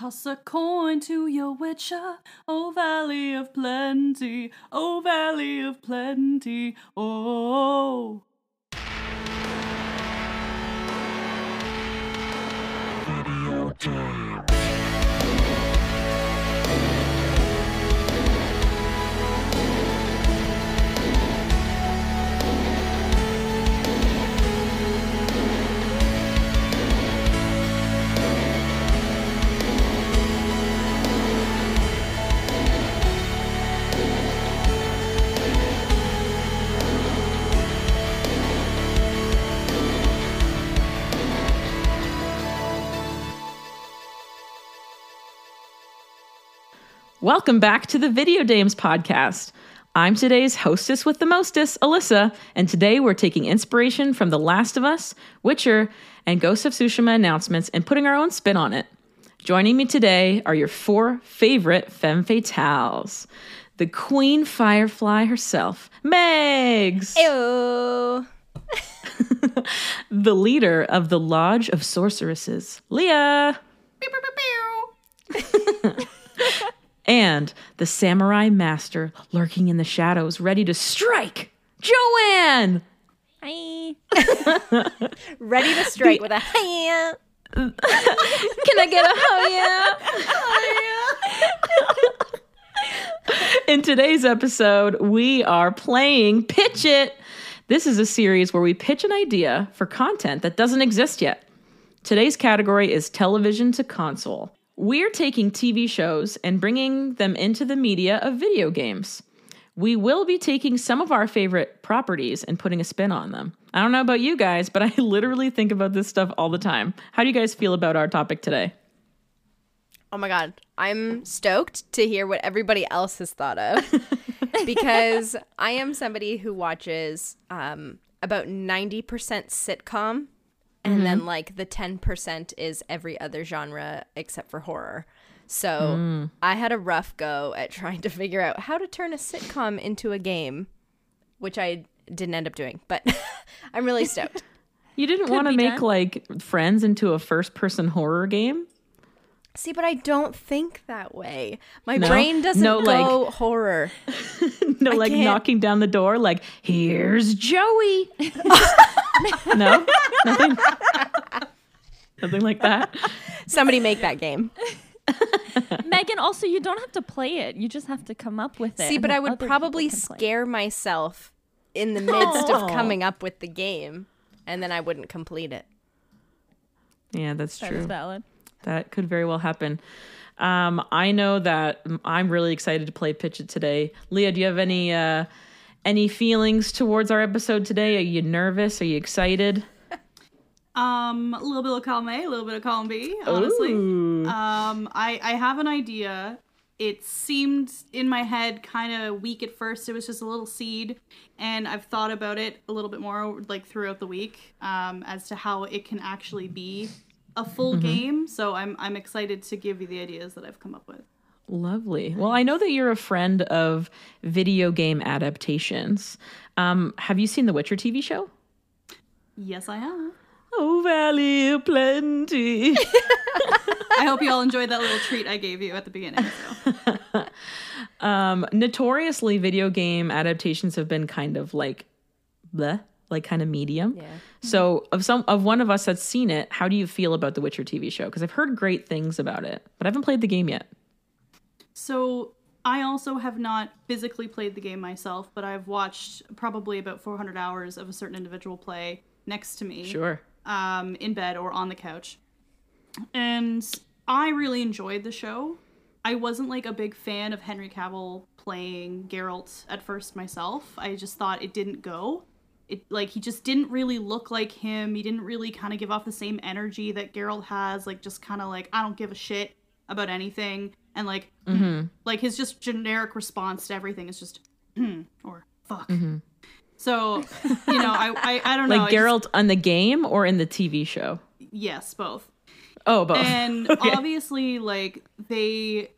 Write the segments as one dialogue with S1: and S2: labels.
S1: Toss a coin to your witcher, O Valley of Plenty, O Valley of Plenty, oh.
S2: Welcome back to the Video Dames Podcast. I'm today's hostess with the mostest, Alyssa, and today we're taking inspiration from The Last of Us, Witcher, and Ghost of Tsushima announcements and putting our own spin on it. Joining me today are your four favorite femme fatales. The Queen Firefly herself, Megs.
S3: Ew.
S2: the leader of the Lodge of Sorceresses, Leah. and the samurai master lurking in the shadows, ready to strike, Joanne.
S3: Hi. Ready to strike with a hi.
S2: Can I get a oh yeah? In today's episode, we are playing Pitch It. This is a series where we pitch an idea for content that doesn't exist yet. Today's category is television to console. We're taking TV shows and bringing them into the media of video games. We will be taking some of our favorite properties and putting a spin on them. I don't know about you guys, but I literally think about this stuff all the time. How do you guys feel about our topic today?
S3: Oh my god. I'm stoked to hear what everybody else has thought of because I am somebody who watches um, about 90% sitcom and mm-hmm. then like the 10% is every other genre except for horror. So mm. I had a rough go at trying to figure out how to turn a sitcom into a game, which I didn't end up doing, but I'm really stoked.
S2: You didn't want to make
S1: done.
S2: like Friends into a first person horror game?
S3: See, but I don't think that way. My
S2: No?
S3: brain doesn't
S2: No, like-
S3: go horror.
S2: no, like
S3: can't-
S2: knocking down the door, like, here's Joey. no? Nothing? Nothing like that?
S3: Somebody make that game.
S4: Megan, also, you don't have to play it. You just have to come up with it.
S3: See, but I would probably
S4: people can play.
S3: scare myself in the midst of
S2: Oh.
S3: coming up with the game, and then I wouldn't complete it.
S2: Yeah, that's
S4: That
S2: true.
S4: is valid.
S2: That could very well happen. Um, I know that I'm really excited to play Pitch It today. Leah, do you have any uh, any feelings towards our episode today? Are you nervous? Are you excited?
S1: Um, a little bit of column A, a little bit of column B, honestly.
S2: Ooh.
S1: Um, I, I have an idea. It seemed in my head kind of weak at first. It was just a little seed, and I've thought about it a little bit more like throughout the week um, as to how it can actually be a full game. So I'm I'm excited to give you the ideas that I've come up with.
S2: Lovely. Well, I know that you're a friend of video game adaptations. Um, have you seen the Witcher TV show?
S1: Yes, I have.
S2: Oh, Valley of Plenty.
S1: I hope you all enjoyed that little treat I gave you at the beginning. So.
S2: um, notoriously, video game adaptations have been kind of like, bleh, like kind of medium.
S3: Yeah.
S2: So, of some of one of us that's seen it, how do you feel about the Witcher TV show? Because I've heard great things about it, but I haven't played the game yet.
S1: So I also have not physically played the game myself, but I've watched probably about 400 hours of a certain individual play next to me,
S2: Sure.
S1: um, in bed or on the couch, and I really enjoyed the show. I wasn't like a big fan of Henry Cavill playing Geralt at first myself. I just thought it didn't go. It like he just didn't really look like him. He didn't really kind of give off the same energy that Geralt has. Like just kind of like I don't give a shit about anything, and like mm-hmm. like his just generic response to everything is just "Hmm," or fuck. Mm-hmm. So you know I I, I don't know.
S2: Like
S1: I just-
S2: Geralt on the game or in the TV show?
S1: yes, both
S2: Oh, both.
S1: and
S2: Okay.
S1: obviously like they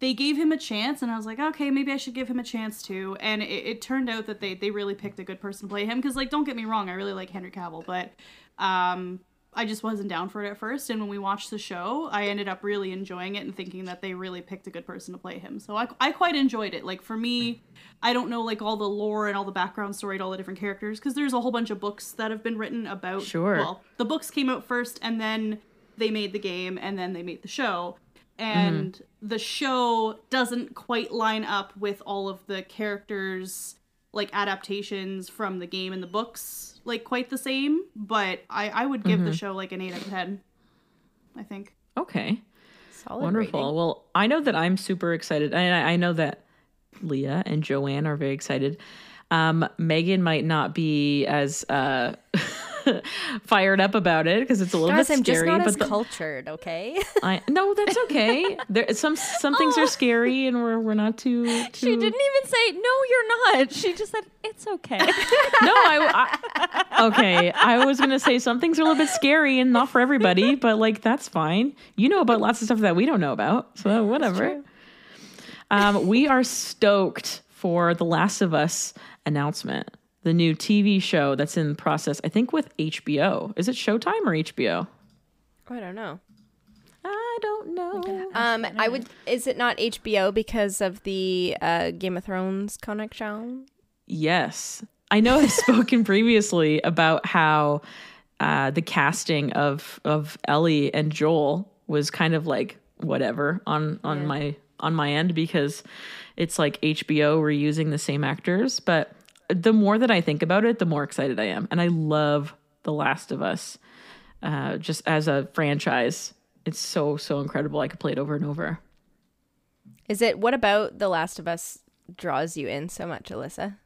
S1: they gave him a chance and i was like okay maybe i should give him a chance too and it, it turned out that they they really picked a good person to play him because like don't get me wrong i really like henry cavill but um I just wasn't down for it at first. And when we watched the show, I ended up really enjoying it and thinking that they really picked a good person to play him. So I, I quite enjoyed it. Like for me, I don't know like all the lore and all the background story to all the different characters because there's a whole bunch of books that have been written about.
S2: Sure.
S1: Well, the books came out first and then they made the game and then they made the show. And the show doesn't quite line up with all of the characters like adaptations from the game and the books like quite the same but i i would give the show like an 8 out of 10 i think
S2: Okay.
S3: Solid
S2: Wonderful.
S3: rating.
S2: Well, I know that I'm super excited. And I, I know that Leah and Joanne are very excited. Um, Megan might not be as uh, fired up about it because it's a little
S3: Guys,
S2: bit
S3: I'm just
S2: scary.
S3: not as
S2: but the-
S3: cultured, okay?
S2: I no, that's okay. There some some things are scary, and we're we're not too. too
S4: She didn't even say no. You're not. She just said it's okay.
S2: No, I, I okay. I was gonna say some things are a little bit scary and not for everybody, but like that's fine. You know about lots of stuff that we don't know about, so whatever. Um, we are stoked for the Last of Us announcement, the new TV show that's in process. I think with HBO. Is it Showtime or HBO?
S3: I don't know.
S2: I don't know.
S3: Um, I would. Is it not HBO because of the uh, Game of Thrones connection?
S2: Yes. I know I've spoken previously about how uh, the casting of of Ellie and Joel was kind of like whatever on on my on my end because it's like HBO reusing the same actors, but the more that I think about it, the more excited I am. And I love The Last of Us uh, just as a franchise. It's so so incredible. I could play it over and over.
S3: Is it? What about The Last of Us draws you in so much, Alyssa?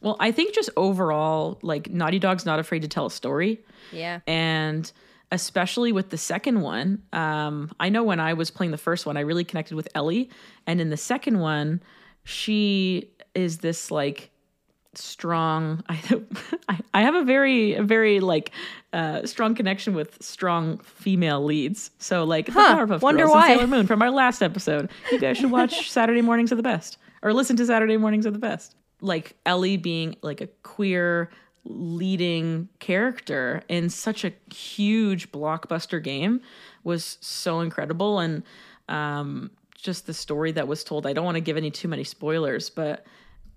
S2: Well, I think just overall, like Naughty Dog's not afraid to tell a story.
S3: Yeah.
S2: and especially with the second one um, i know when i was playing the first one i really connected with ellie and in the second one she is this like strong. I I- have a very a very like uh strong connection with strong female leads. So like the
S3: Huh,
S2: Powerpuff
S3: wonder
S2: Girls and sailor moon from our last episode. You guys should watch saturday mornings are the best or listen to saturday mornings are the best. Like ellie being like a queer leading character in such a huge blockbuster game was so incredible. And um just the story that was told i don't want to give any too many spoilers but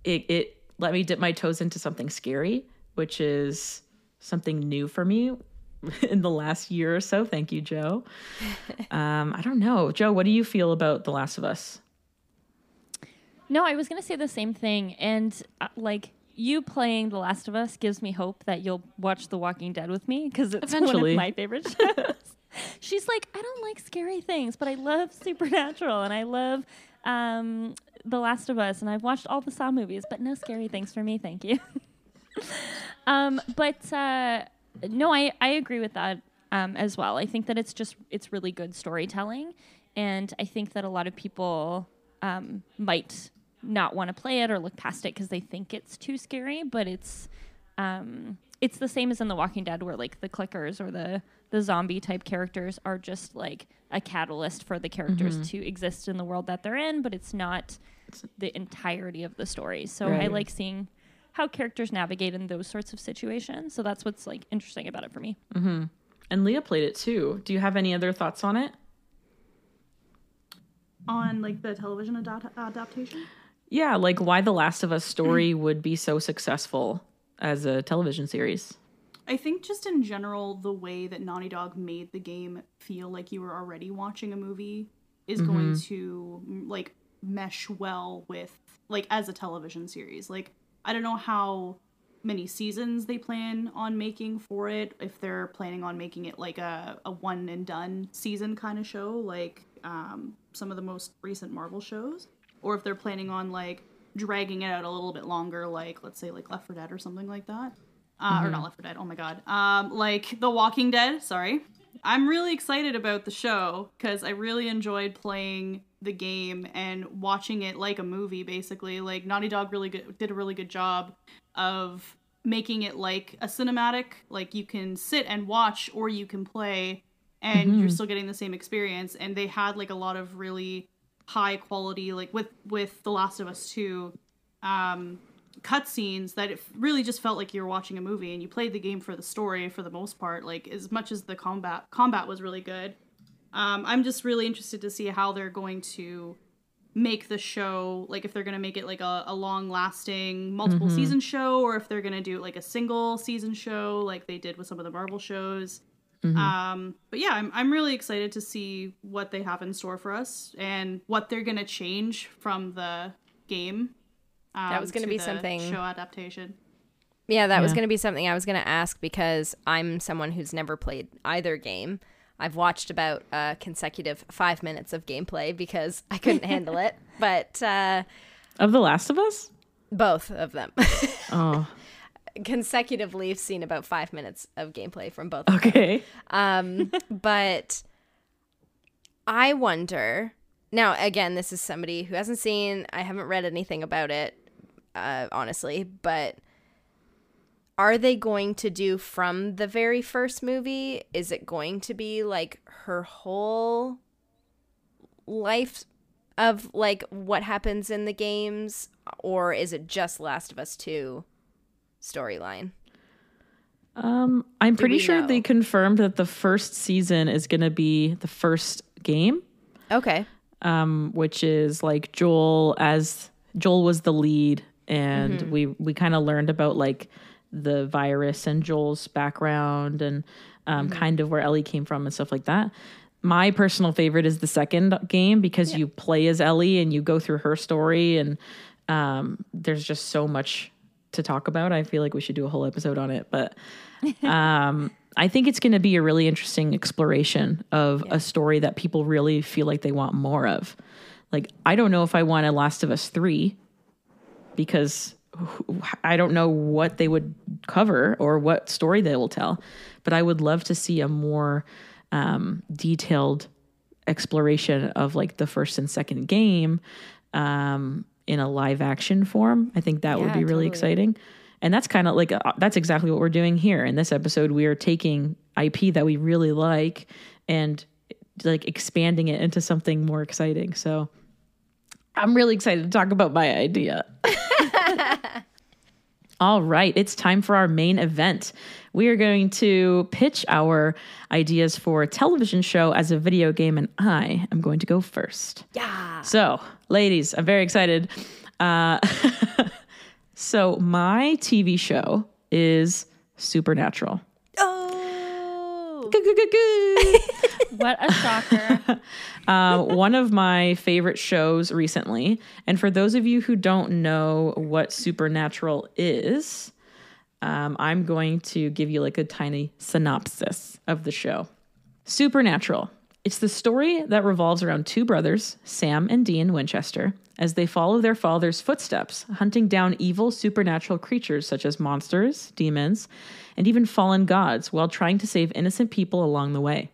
S2: it it let me dip my toes into something scary which is something new for me in the last year or so. Thank you joe. Um i don't know. Joe what do you feel about the last of us?
S4: No, I was gonna say the same thing, and uh, like you playing The Last of Us gives me hope that you'll watch The Walking Dead with me because it's
S2: Eventually.
S4: one of my favorite shows. She's like, I don't like scary things, but I love Supernatural and I love um, The Last of Us, and I've watched all the Saw movies, but no scary things for me, thank you. um, but uh, no, I I agree with that um, as well. I think that it's just it's really good storytelling, and I think that a lot of people um, might not want to play it or look past it because they think it's too scary. But it's um, it's the same as in The Walking Dead, where like the clickers or the the zombie type characters are just like a catalyst for the characters to exist in the world that they're in, but it's not the entirety of the story. So I like seeing how characters navigate in those sorts of situations. So that's what's like interesting about it for me. Mm-hmm.
S2: and leah played it too do you have any other thoughts on it
S1: on like the television adapt- adaptation
S2: Yeah, like why the Last of Us story would be so successful as a television series.
S1: I think just in general, the way that Naughty Dog made the game feel like you were already watching a movie is going to mm, like mesh well with like as a television series. Like I don't know how many seasons they plan on making for it. If they're planning on making it like a, a one and done season kind of show, like um, some of the most recent Marvel shows, or if they're planning on like dragging it out a little bit longer, like let's say like Left 4 Dead or something like that uh, or not Left 4 Dead. Oh my god. Um, like The Walking Dead. Sorry, I'm really excited about the show because I really enjoyed playing the game and watching it like a movie. Basically, like Naughty Dog really good, did a really good job of making it like a cinematic. Like you can sit and watch, or you can play, and you're still getting the same experience. And they had like a lot of really high quality, like with with The Last of Us 2 um cutscenes that it really just felt like you were watching a movie and you played the game for the story for the most part like as much as the combat combat was really good. Um, i'm just really interested to see how they're going to make the show like if they're going to make it like a, a long lasting multiple season show or if they're going to do like a single season show like they did with some of the marvel shows. Um, but yeah I'm, I'm really excited to see what they have in store for us and what they're going to change from the game um,
S3: That was gonna be
S1: the
S3: something-
S1: show adaptation
S3: Yeah, that was going to be something I was going to ask because I'm someone who's never played either game. I've watched about uh, consecutive five minutes of gameplay because I couldn't handle it, but uh,
S2: Of The Last of Us?
S3: both of them.
S2: Oh,
S3: Consecutively seen about five minutes of gameplay from both. of them.
S2: okay.
S3: Um, but I wonder now. Again, this is somebody who hasn't seen. I haven't read anything about it, uh, honestly. But are they going to do from the very first movie? Is it going to be like her whole life of like what happens in the games, or is it just Last of Us Two storyline?
S2: Um, I'm pretty sure
S3: know?
S2: they confirmed that the first season is going to be the first game,
S3: Okay.
S2: um, which is like Joel as Joel was the lead, and
S3: Mm-hmm.
S2: we we kind of learned about like the virus and Joel's background and um,
S3: Mm-hmm.
S2: kind of where Ellie came from and stuff like that. My personal favorite is the second game because you play as Ellie and you go through her story, and um, there's just so much to talk about. I feel like we should do a whole episode on it, but um, I think it's going to be a really interesting exploration of a story that people really feel like they want more of. Like, I don't know if I want a Last of Us 3 because I don't know what they would cover or what story they will tell, but I would love to see a more um, detailed exploration of like the first and second game um, in a live action form. I think that would be really
S3: totally.
S2: exciting. And that's kind of like, uh, that's exactly what we're doing here. In this episode, we are taking IP that we really like and like expanding it into something more exciting. So I'm really excited to talk about my idea. All right, it's time for our main event. We are going to pitch our ideas for a television show as a video game, and I am going to go first.
S3: Yeah.
S2: So, ladies, I'm very excited. Uh, so, my TV show is Supernatural.
S4: What a shocker.
S2: uh, one of my favorite shows recently. And for those of you who don't know what Supernatural is, um, I'm going to give you like a tiny synopsis of the show. Supernatural. It's the story that revolves around two brothers, Sam and Dean Winchester, as they follow their father's footsteps, hunting down evil supernatural creatures such as monsters, demons, and even fallen gods while trying to save innocent people along the way.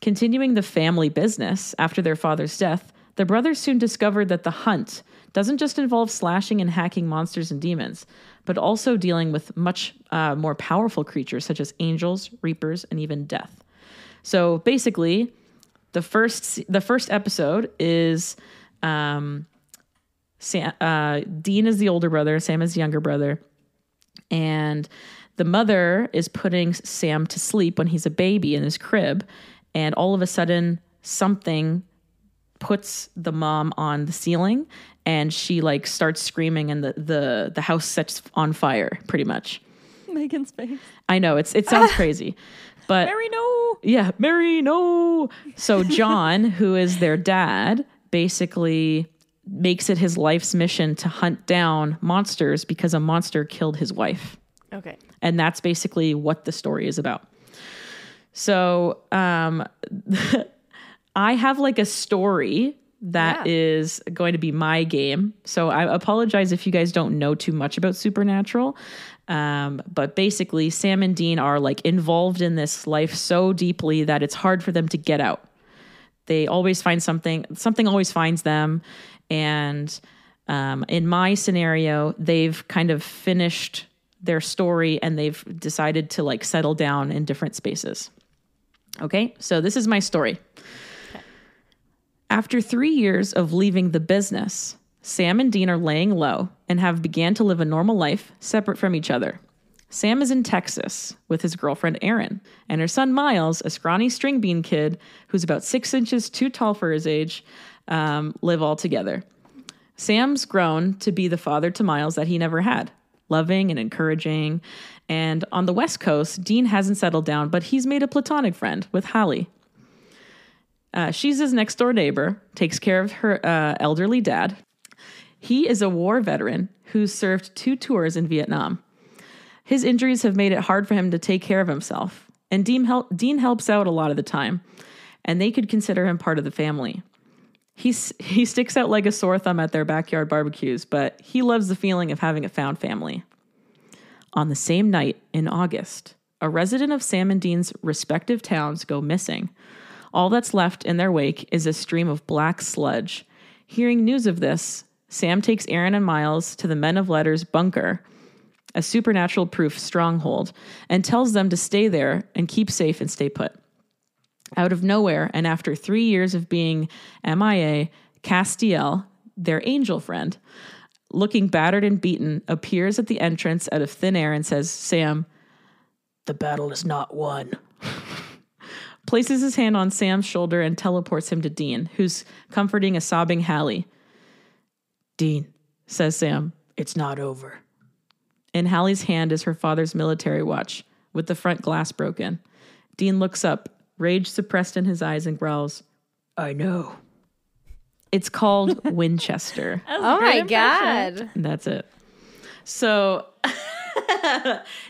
S2: Continuing the family business after their father's death, the brothers soon discovered that the hunt doesn't just involve slashing and hacking monsters and demons, but also dealing with much uh, more powerful creatures such as angels, reapers, and even death. So basically, the first the first episode is um, Sam, uh, Dean is the older brother, Sam is the younger brother, and the mother is putting Sam to sleep when he's a baby in his crib, and all of a sudden something puts the mom on the ceiling and she like starts screaming and the the the house sets on fire pretty much.
S4: Megan's face.
S2: I know it's it sounds crazy. But
S4: Mary, no.
S2: yeah, Mary, no. So John, who is their dad, basically makes it his life's mission to hunt down monsters because a monster killed his wife.
S3: Okay.
S2: And that's basically what the story is about. So, um I have like a story that
S3: Yeah.
S2: is going to be my game. So I apologize if you guys don't know too much about Supernatural. Um, but basically, Sam and Dean are like involved in this life so deeply that it's hard for them to get out. They always find something, something always finds them. And um, in my scenario, they've kind of finished their story and they've decided to like settle down in different spaces. Okay, so this is my story. After three years of leaving the business, Sam and Dean are laying low and have began to live a normal life separate from each other. Sam is in Texas with his girlfriend Erin, and her son Miles, a scrawny string bean kid who's about six inches too tall for his age, um, live all together. Sam's grown to be the father to Miles that he never had, loving and encouraging. And on the West Coast, Dean hasn't settled down, but he's made a platonic friend with Holly. Uh, she's his next door neighbor, takes care of her uh, elderly dad. He is a war veteran who's served two tours in Vietnam. His injuries have made it hard for him to take care of himself, and Dean, help, Dean helps out a lot of the time, and they could consider him part of the family. He's, he sticks out like a sore thumb at their backyard barbecues, but he loves the feeling of having a found family. On the same night in August, a resident of Sam and Dean's respective towns go missing. All that's left in their wake is a stream of black sludge. Hearing news of this, Sam takes Aaron and Miles to the Men of Letters bunker, a supernatural proof stronghold, and tells them to stay there and keep safe and stay put. Out of nowhere, and after three years of being MIA, Castiel, their angel friend, looking battered and beaten, appears at the entrance out of thin air and says, Sam, the battle is not won. Places his hand on Sam's shoulder and teleports him to Dean, who's comforting a sobbing Hallie. Dean, says Sam, it's not over. In Hallie's hand is her father's military watch, with the front glass broken. Dean looks up, rage suppressed in his eyes, and growls, I know. It's called Winchester.
S4: That was a
S3: Oh my
S4: impression.
S3: god.
S2: And That's it. So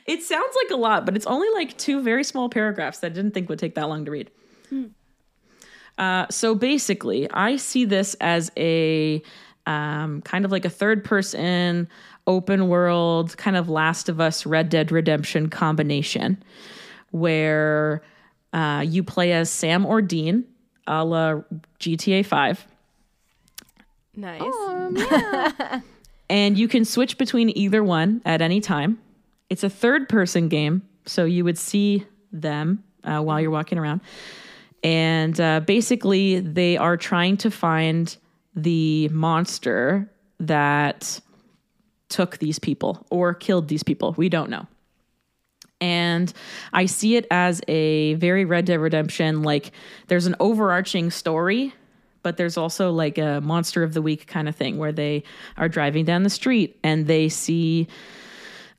S2: it sounds like a lot, but it's only like two very small paragraphs that I didn't think would take that long to read. Uh, so basically, I see this as a um, kind of like a third person, open world, kind of Last of Us, Red Dead Redemption combination where uh, you play as Sam or Dean, a la GTA 5.
S3: Nice.
S2: and you can switch between either one at any time. It's a third person game, so you would see them uh, while you're walking around. And uh, basically, they are trying to find the monster that took these people or killed these people. We don't know. And I see it as a very Red Dead Redemption like there's an overarching story, but there's also like a monster of the week kind of thing where they are driving down the street and they see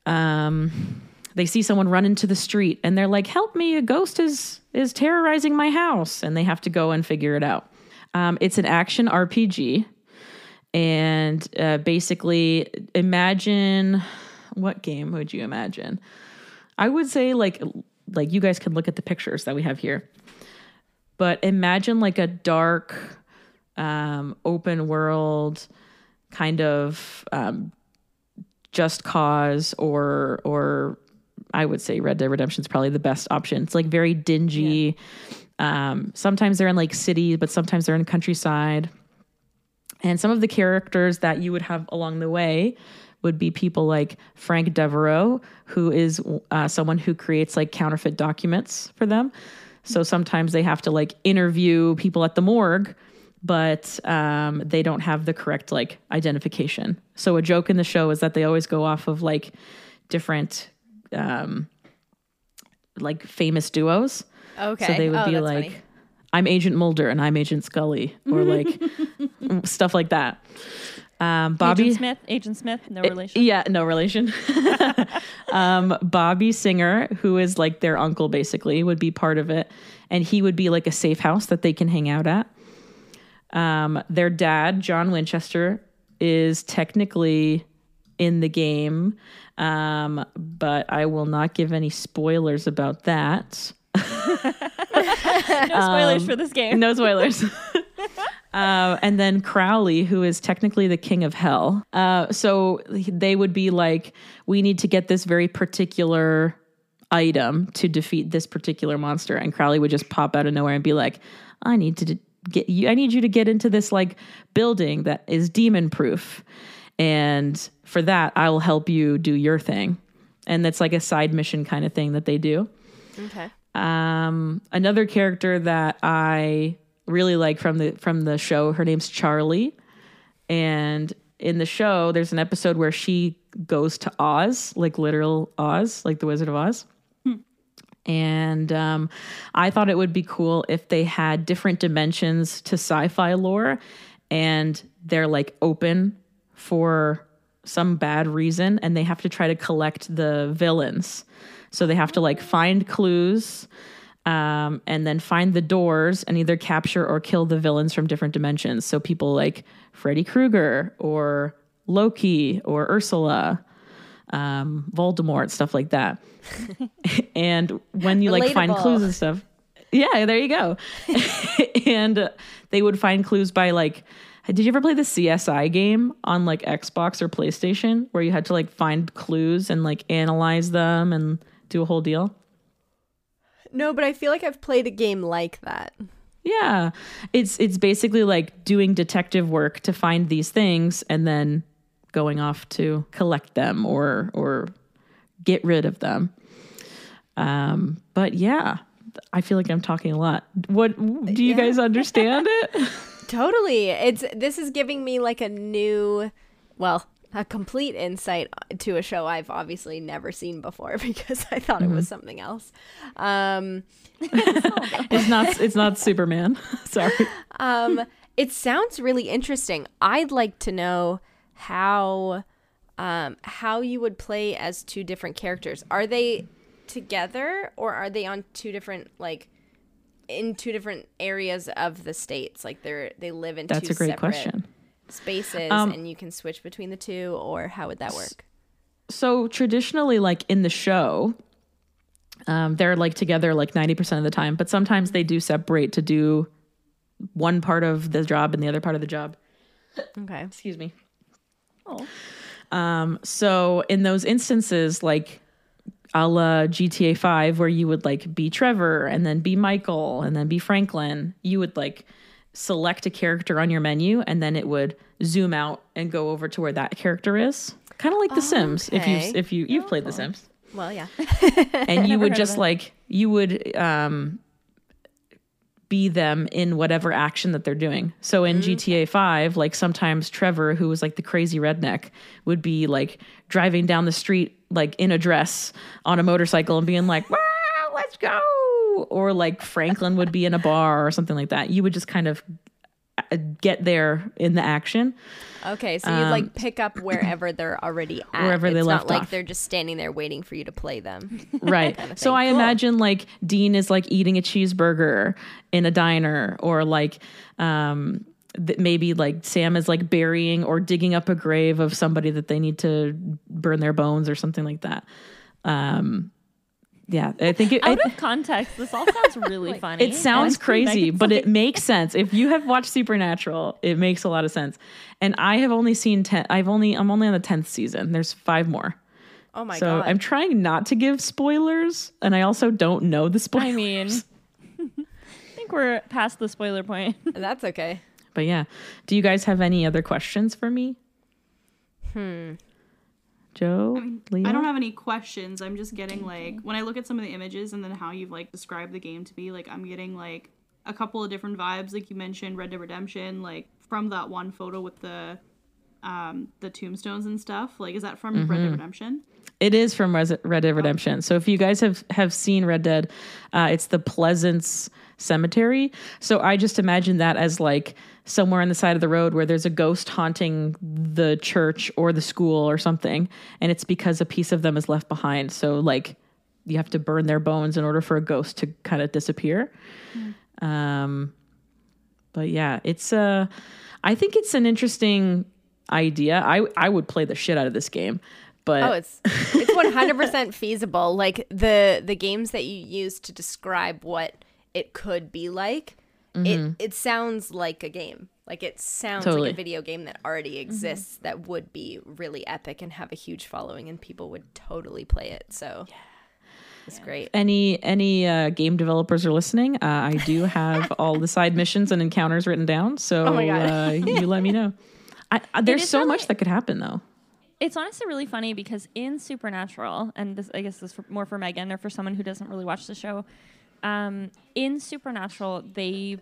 S2: um they see someone run into the street and they're like help me a ghost is is terrorizing my house and they have to go and figure it out. Um, it's an action RPG and uh, basically imagine what game would you imagine? I would say like like you guys can look at the pictures that we have here. But imagine like a dark um open world kind of um just cause or or I would say Red Dead Redemption is probably the best option. It's like very dingy. Um sometimes they're in like cities, but sometimes they're in countryside. And some of the characters that you would have along the way would be people like Frank Devereaux, who is uh, someone who creates like counterfeit documents for them. So sometimes they have to like interview people at the morgue, but um, they don't have the correct like identification. So a joke in the show is that they always go off of like different um, like famous duos.
S3: Okay.
S2: So they would
S3: Oh,
S2: be like,
S3: funny.
S2: I'm Agent Mulder and I'm Agent Scully, or like stuff like that. Um, Bobby
S4: Agent Smith. Agent Smith. No relation.
S2: yeah, no relation. um, Bobby Singer, who is like their uncle, basically, would be part of it, and he would be like a safe house that they can hang out at. Um, their dad, John Winchester, is technically in the game, um, but I will not give any spoilers about that.
S4: No spoilers for this game.
S2: No spoilers. Uh, and then Crowley, who is technically the king of hell. Uh, so they would be like, we need to get this very particular item to defeat this particular monster. And Crowley would just pop out of nowhere and be like, I need to get you, I need you to get into this like building that is demon proof. And for that, I will help you do your thing. And that's like a side mission kind of thing that they do.
S3: Okay.
S2: Um, another character that I really like from the from the show, her name's Charlie, and in the show, there's an episode where she goes to Oz, like literal Oz, like the Wizard of Oz. And um, I thought it would be cool if they had different dimensions to sci fi lore and they're like open for some bad reason and they have to try to collect the villains. So they have to like find clues um, and then find the doors and either capture or kill the villains from different dimensions. So people like Freddy Krueger or Loki or Ursula, um, Voldemort, stuff like that. and when you like find clues and stuff, yeah, there you go. and uh, they would find clues by like, did you ever play the CSI game on like Xbox or PlayStation where you had to like find clues and like analyze them and do a whole deal?
S3: No, but I feel like I've played a game like that.
S2: Yeah. It's it's basically like doing detective work to find these things and then going off to collect them or or get rid of them. Um but yeah, I feel like I'm talking a lot. What do you guys understand it?
S3: Totally. It's this is giving me like a new well, a complete insight to a show I've obviously never seen before because I thought it was something else. Um
S2: It's not it's not Superman. Sorry.
S3: um it sounds really interesting. I'd like to know how um how you would play as two different characters. Are they together or are they on two different like in two different areas of the states? Like they're they live in
S2: That's
S3: two
S2: a great
S3: separate
S2: question.
S3: Spaces
S2: Um,
S3: and you can switch between the two or how would that work?
S2: so traditionally like in the show um, they're like together like 90% of the time but sometimes they do separate to do one part of the job and the other part of the job
S3: Okay.
S2: excuse me Oh. um, so in those instances like a la gta 5 where you would like be trevor and then be michael and then be franklin you would like select a character on your menu and then it would zoom out and go over to where that character is kind of like the sims if you if you you've played the sims
S3: Well, yeah.
S2: and you would just like you would um be them in whatever action that they're doing. So in GTA 5, like sometimes Trevor, who was like the crazy redneck, would be like driving down the street like in a dress on a motorcycle and being like, "Wow, let's go." Or like Franklin would be in a bar or something like that. You would just kind of uh, get there in the action.
S3: Okay, so you'd like pick up wherever they're already at.
S2: Um, Wherever they left
S3: not like
S2: off.
S3: they're just standing there waiting for you to play them.
S2: Right. so I imagine like Dean is like eating a cheeseburger in a diner or like um th- maybe like Sam is like burying or digging up a grave of somebody that they need to burn their bones or something like that. Um yeah, I think it, I,
S4: Out of context, this all sounds really funny.
S2: it sounds
S4: and
S2: crazy,
S4: Megan's
S2: but
S4: like,
S2: it makes sense. If you have watched Supernatural, it makes a lot of sense. And I have only seen 10 I've only I'm only on the 10th season. There's 5 more.
S3: Oh my
S2: so
S3: god.
S2: So I'm trying not to give spoilers and I also don't know the spoilers.
S4: I mean, I think we're past the spoiler point.
S3: That's okay.
S2: But yeah, do you guys have any other questions for me? Hmm. Joe, Leah?
S1: I don't have any questions. I'm just getting like when I look at some of the images and then how you've like described the game to me, like I'm getting like a couple of different vibes. Like you mentioned Red Dead Redemption, like from that one photo with the um the tombstones and stuff. Like is that from Red
S2: Mm-hmm.
S1: Dead Redemption?
S2: It is from Res- Red Dead Redemption. So if you guys have have seen Red Dead, uh, it's the Pleasance Cemetery. So I just imagine that as like somewhere on the side of the road where there's a ghost haunting the church or the school or something, and it's because a piece of them is left behind. So like you have to burn their bones in order for a ghost to kind of disappear. Um, but yeah, it's uh, I think it's an interesting idea. I I would play the shit out of this game. But
S3: Oh, it's it's 100% feasible. Like the the games that you use to describe what it could be like, it it sounds like a game. Like it sounds
S2: Mm-hmm. Totally.
S3: like a video game that already exists that would be really epic and have a huge following and people would totally play it. So yeah. It's great.
S2: any any uh, game developers are listening, uh, I do have all the side missions and encounters written down. So
S3: Oh
S2: uh, you let me know. I, I, there's so
S4: really-
S2: much that could happen though.
S4: It's honestly really funny because in Supernatural, and this I guess this is for, more for Megan or for someone who doesn't really watch the show. Um, in Supernatural, they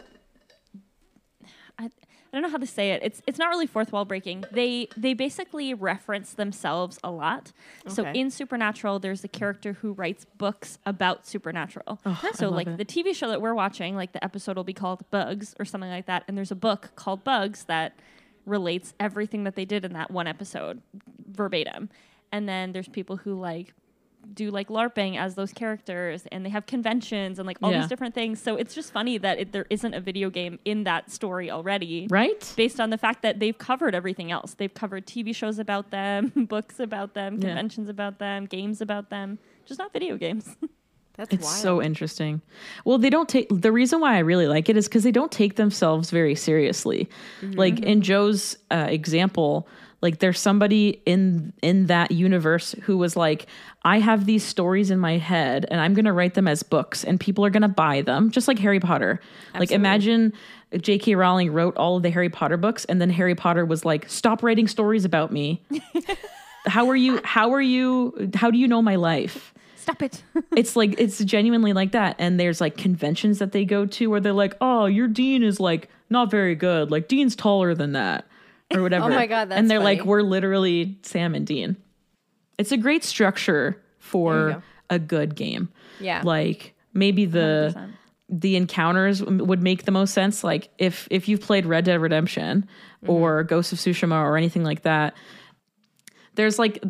S4: I, I don't know how to say it. It's it's not really fourth wall breaking. They they basically reference themselves a lot. So in Supernatural, there's a character who writes books about Supernatural. so like
S2: it.
S4: the TV show that we're watching, like the episode will be called Bugs or something like that, and there's a book called Bugs that relates everything that they did in that one episode verbatim. And then there's people who like do like LARPing as those characters, and they have conventions and like all
S2: Yeah.
S4: these different things. So it's just funny that it, there isn't a video game in that story already,
S2: Right?
S4: based on the fact that they've covered everything else. They've covered TV shows about them, books about them,
S2: Yeah.
S4: conventions about them, games about them, just not video games.
S3: That's
S2: It's
S3: wild.
S2: so interesting. Well, they don't take the reason why I really like it is because they don't take themselves very seriously. Like in Joe's uh, example, like there's somebody in in that universe who was like, I have these stories in my head and I'm gonna write them as books and people are gonna buy them, just like Harry Potter. Like imagine J.K. Rowling wrote all of the Harry Potter books and then Harry Potter was like, stop writing stories about me. how are you? How are you? How do you know my life?
S4: Stop it.
S2: it's like it's genuinely like that and there's like conventions that they go to where they're like oh your dean is like not very good like dean's taller than that or whatever
S3: Oh my God, that's
S2: and they're like we're literally sam and dean it's a great structure for
S3: go.
S2: a good game
S3: Yeah.
S2: like maybe the
S4: 100%.
S2: the encounters w- would make the most sense like if if you've played red dead redemption or ghost of tsushima or anything like that there's like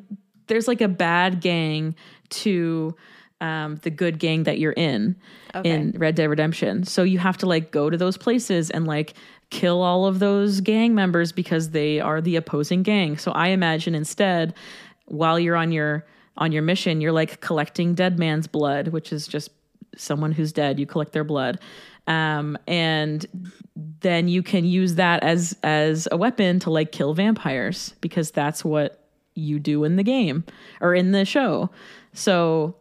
S2: there's like a bad gang to um, the good gang that you're in in Red Dead Redemption. So you have to like go to those places and like kill all of those gang members because they are the opposing gang. So I imagine instead, while you're on your on your mission, you're like collecting dead man's blood, which is just someone who's dead. You collect their blood. Um, and then you can use that as as a weapon to like kill vampires because that's what you do in the game or in the show. So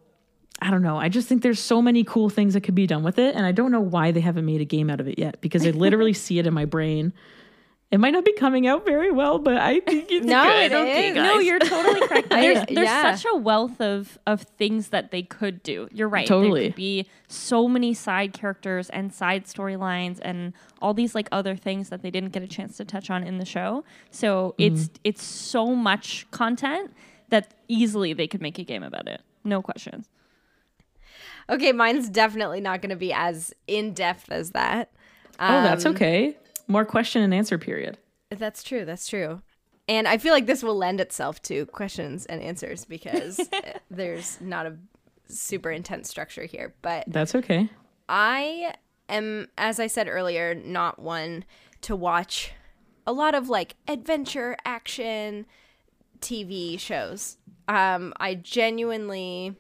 S2: I don't know. I just think there's so many cool things that could be done with it, and I don't know why they haven't made a game out of it yet because I literally see it in my brain. It might not be coming out very well, but I think it's
S3: No,
S2: good.
S3: it
S2: okay,
S3: is.
S2: guys.
S4: No, you're totally correct. There's, there's
S3: yeah.
S4: such a wealth of of things that they could do. You're right.
S2: Totally.
S4: There could be so many side characters and side storylines and all these like other things that they didn't get a chance to touch on in the show. So it's it's so much content that easily they could make a game about it. No questions.
S3: Okay, mine's definitely not going to be as in depth as that.
S2: oh, that's
S3: Um,
S2: okay. More question and answer period.
S3: That's true. That's true. And I feel like this will lend itself to questions and answers because there's not a super intense structure here. But
S2: That's okay.
S3: I am, as I said earlier, not one to watch a lot of like adventure action TV shows. Um, I genuinely,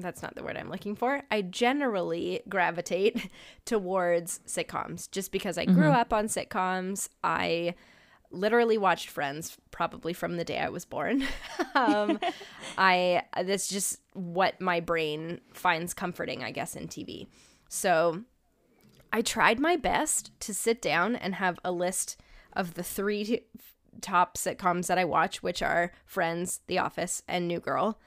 S3: that's not the word I'm looking for. I generally gravitate towards sitcoms just because I grew up on sitcoms. I literally watched Friends probably from the day I was born. um, I that's just what my brain finds comforting, I guess, in TV. So I tried my best to sit down and have a list of the three t- top sitcoms that I watch, which are Friends, The Office, and New Girl.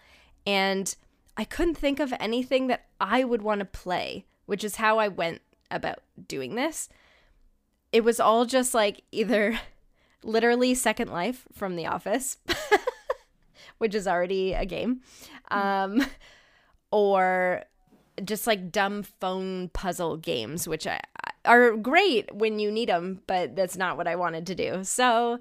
S3: And I couldn't think of anything that I would want to play, which is how I went about doing this. It was all just like either literally Second Life from The Office, which is already a game, um, or just like dumb phone puzzle games, which I, are great when you need them, but that's not what I wanted to do. So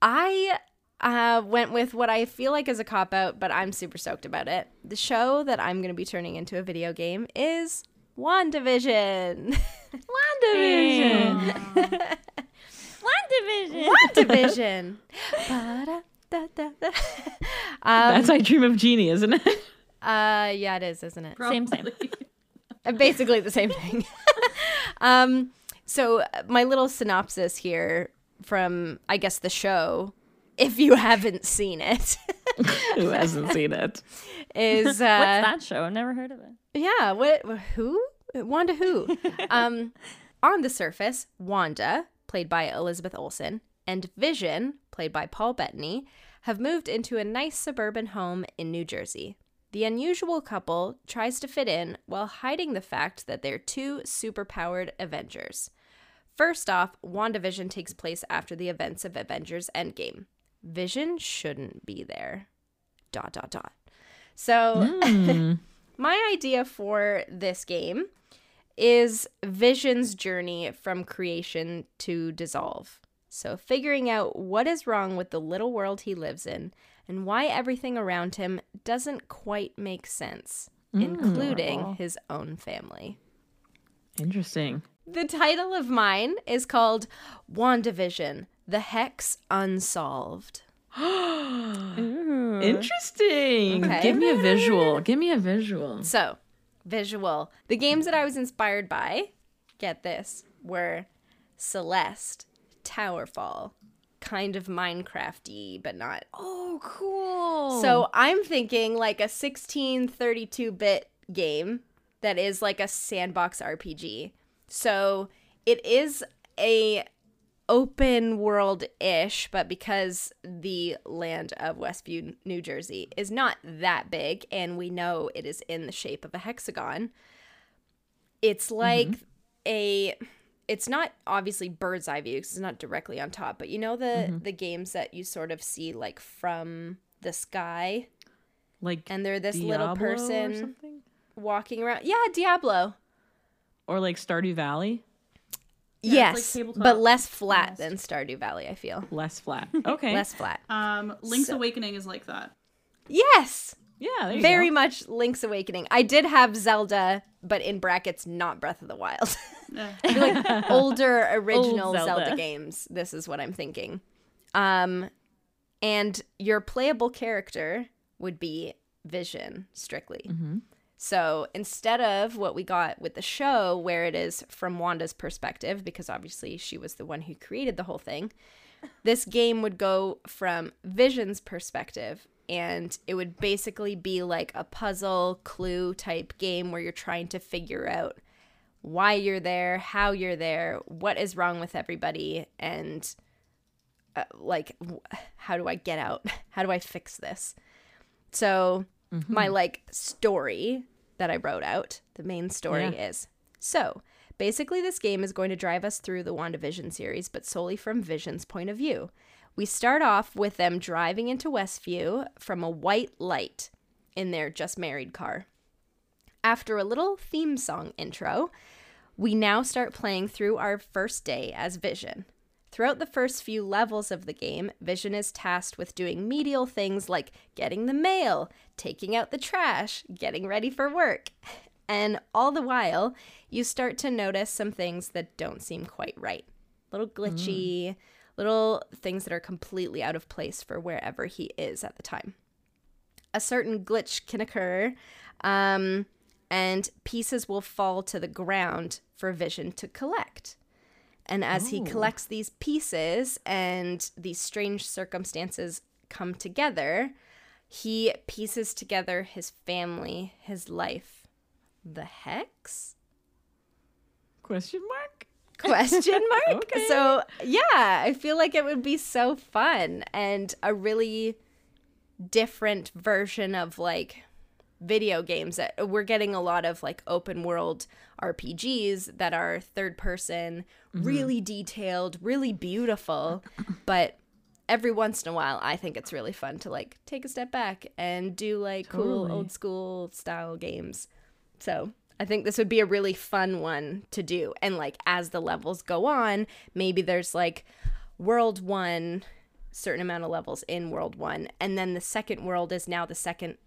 S3: I uh, went with what I feel like is a cop out, but I'm super stoked about it. The show that I'm going to be turning into a video game is WandaVision.
S2: WandaVision.
S4: WandaVision.
S3: WandaVision. Um,
S2: That's I Dream of Jeannie, isn't it?
S3: uh, yeah, it is, isn't it?
S4: Same, same.
S3: Uh, basically the same thing. um, so uh, my little synopsis here from I guess the show, if you haven't seen it,
S2: Who hasn't seen it?
S3: is uh,
S4: What's that show? I've never heard of it.
S3: yeah, what who Wanda who? um, on the surface, Wanda, played by Elizabeth Olsen, and Vision, played by Paul Bettany, have moved into a nice suburban home in New Jersey. The unusual couple tries to fit in while hiding the fact that they're two superpowered Avengers. First off, WandaVision takes place after the events of Avengers Endgame. Vision shouldn't be there. Dot dot dot. So hmm. my idea for this game is Vision's journey from creation to dissolve. So, figuring out what is wrong with the little world he lives in and why everything around him doesn't quite make sense, hmm. including his own family.
S2: Interesting.
S3: The title of mine is called WandaVision The Hex Unsolved.
S2: Interesting.
S3: Okay.
S2: Give me a visual. Give me a visual.
S3: So, visual. The games that I was inspired by, get this, were Celeste, Towerfall, kind of Minecrafty, but not.
S2: Oh, cool.
S3: So, I'm thinking like a 1632 bit game that is like a sandbox RPG. So, it is a open world ish, but because the land of Westview, New Jersey is not that big and we know it is in the shape of a hexagon, it's mm-hmm. like a it's not obviously bird's eye view 'cause it's not directly on top, but you know the mm-hmm. the games that you sort of see like from the sky
S2: like
S3: and they're this
S2: Diablo
S3: little person walking around. Yeah, Diablo.
S2: Or like Stardew Valley,
S1: Yeah, it's like
S3: yes, but less flat
S1: almost.
S3: than Stardew Valley, I feel.
S2: less flat. Okay.
S3: Less flat.
S1: Um, Link's
S3: So-
S1: Awakening is like that.
S3: Yes.
S2: yeah, there you
S3: very
S2: go.
S3: much Link's Awakening. I did have Zelda, but in brackets, not Breath of the Wild.
S1: Yeah.
S3: Like older original
S4: Old
S3: Zelda.
S4: Zelda.
S3: games. This is what I'm thinking. Um, and your playable character would be Vision strictly. So instead of what we got with the show, where it is from Wanda's perspective, because obviously she was the one who created the whole thing, this game would go from Vision's perspective. And it would basically be like a puzzle clue type game where you're trying to figure out why you're there, how you're there, what is wrong with everybody, and uh, like how do I get out? How do I fix this? So my mm-hmm. like story that I wrote out, the main story
S2: Yeah.
S3: is so basically this game is going to drive us through the WandaVision series, but solely from Vision's point of view. We start off with them driving into Westview from a white light in their just married car. After a little theme song intro, we now start playing through our first day as Vision. Throughout the first few levels of the game, Vision is tasked with doing medial things like getting the mail, taking out the trash, getting ready for work. And all the while, you start to notice some things that don't seem quite right. Little glitchy, little things that are completely out of place for wherever he is at the time a certain glitch can occur, um, and pieces will fall to the ground for Vision to collect. And as he oh. collects these pieces and these strange circumstances come together, he pieces together his family, his life. The hex?
S2: Question mark?
S3: question mark
S2: Okay.
S3: so yeah i feel like it would be so fun and a really different version of like video games that we're getting a lot of like open world rpgs that are third person mm-hmm. really detailed really beautiful. But every once in a while i think it's really fun to like take a step back and do like cool old school style games. So I think this would be a really fun one to do. And like as the levels go on, maybe there's like world one, certain amount of levels in world one, and then the second world is now the second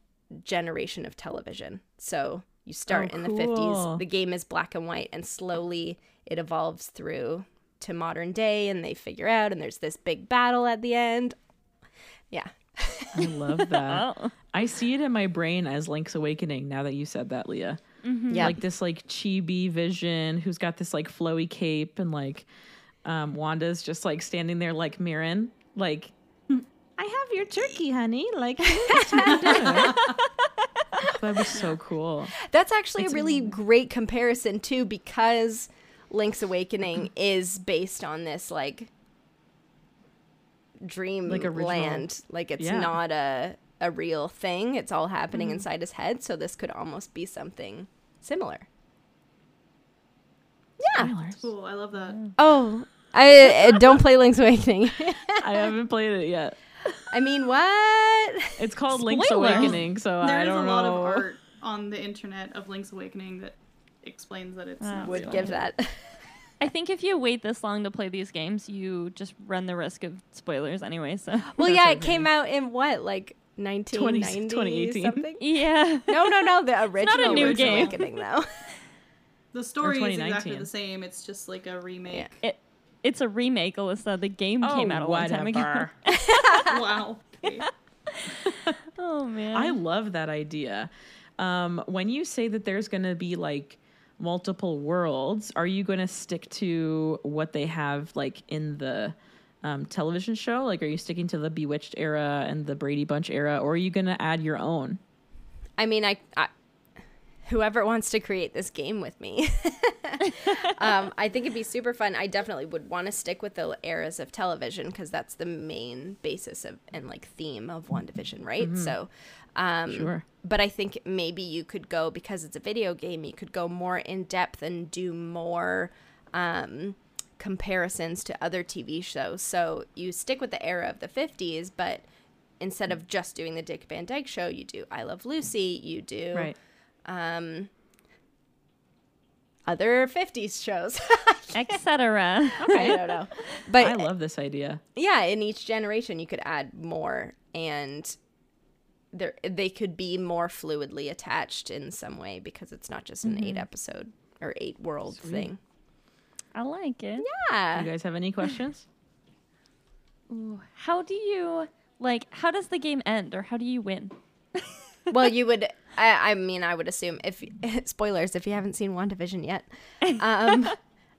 S3: generation of television. So you start
S2: Oh,
S3: in the 50s, the game is black and white, and slowly it evolves through to modern day, and they figure out, and there's this big battle at the end. Yeah.
S2: I love that.
S4: Oh.
S2: I see it in my brain as Link's Awakening now that you said that, Leah.
S3: Yeah.
S2: Like this like chibi vision who's got this like flowy cape and like um Wanda's just like standing there like Mirren, like I have your turkey, honey. Like that was so cool.
S3: That's actually a really great comparison too, because Link's Awakening is based on this like dream
S2: Like original-
S3: land. Like it's
S2: Yeah.
S3: not a a real thing. It's all happening
S2: Mm-hmm.
S3: inside his head. So this could almost be something similar. Yeah.
S1: Cool. I love that.
S3: Oh, I uh, don't play Link's Awakening.
S2: I haven't played it yet.
S3: I mean, what?
S2: It's called Link's Awakening, so
S1: There
S2: I
S1: is a
S2: don't
S1: lot
S2: know.
S1: of art on the internet of Link's Awakening that explains that it's
S4: oh,
S1: not
S3: Would
S1: real.
S3: give that.
S4: I think if you wait this long to play these games, you just run the risk of spoilers anyway. So
S3: Well, yeah, it
S2: okay.
S3: came out in what, like 1990
S2: 2018.
S3: something?
S4: yeah,
S3: No, no, no. The original Not a
S4: new
S3: Link's
S4: game.
S3: Awakening, though.
S1: The story is exactly the same. It's just like a remake.
S4: it it's a remake, Alyssa. The game came out a long time ago.
S2: whatever.
S1: wow.
S4: Oh man,
S2: I love that idea. Um, when you say that there's going to be like multiple worlds, are you going to stick to what they have like in the um, television show? Like, are you sticking to the Bewitched era and the Brady Bunch era, or are you going to add your own?
S3: I mean, I, I whoever wants to create this game with me, um, I think it'd be super fun. I definitely would want to stick with the eras of television because that's the main basis of and like theme of WandaVision, right? So, um,
S2: Sure.
S3: But I think maybe you could go because it's a video game. You could go more in depth and do more. Um, comparisons to other TV shows. So you stick with the era of the 50s, but instead of just doing the Dick Van Dyke show, you do I Love Lucy, you do
S2: Right.
S3: Um, other 50s shows.
S4: etc. Okay.
S3: I don't know. But
S2: I love this idea.
S3: yeah, in each generation, you could add more and there they could be more fluidly attached in some way because it's not just an eight episode or eight world thing.
S4: I like it.
S3: Yeah.
S2: Do you guys have any questions?
S4: How do you like? How does the game end, or how do you win?
S3: well, you would. I, I mean, I would assume if spoilers if you haven't seen WandaVision yet, um,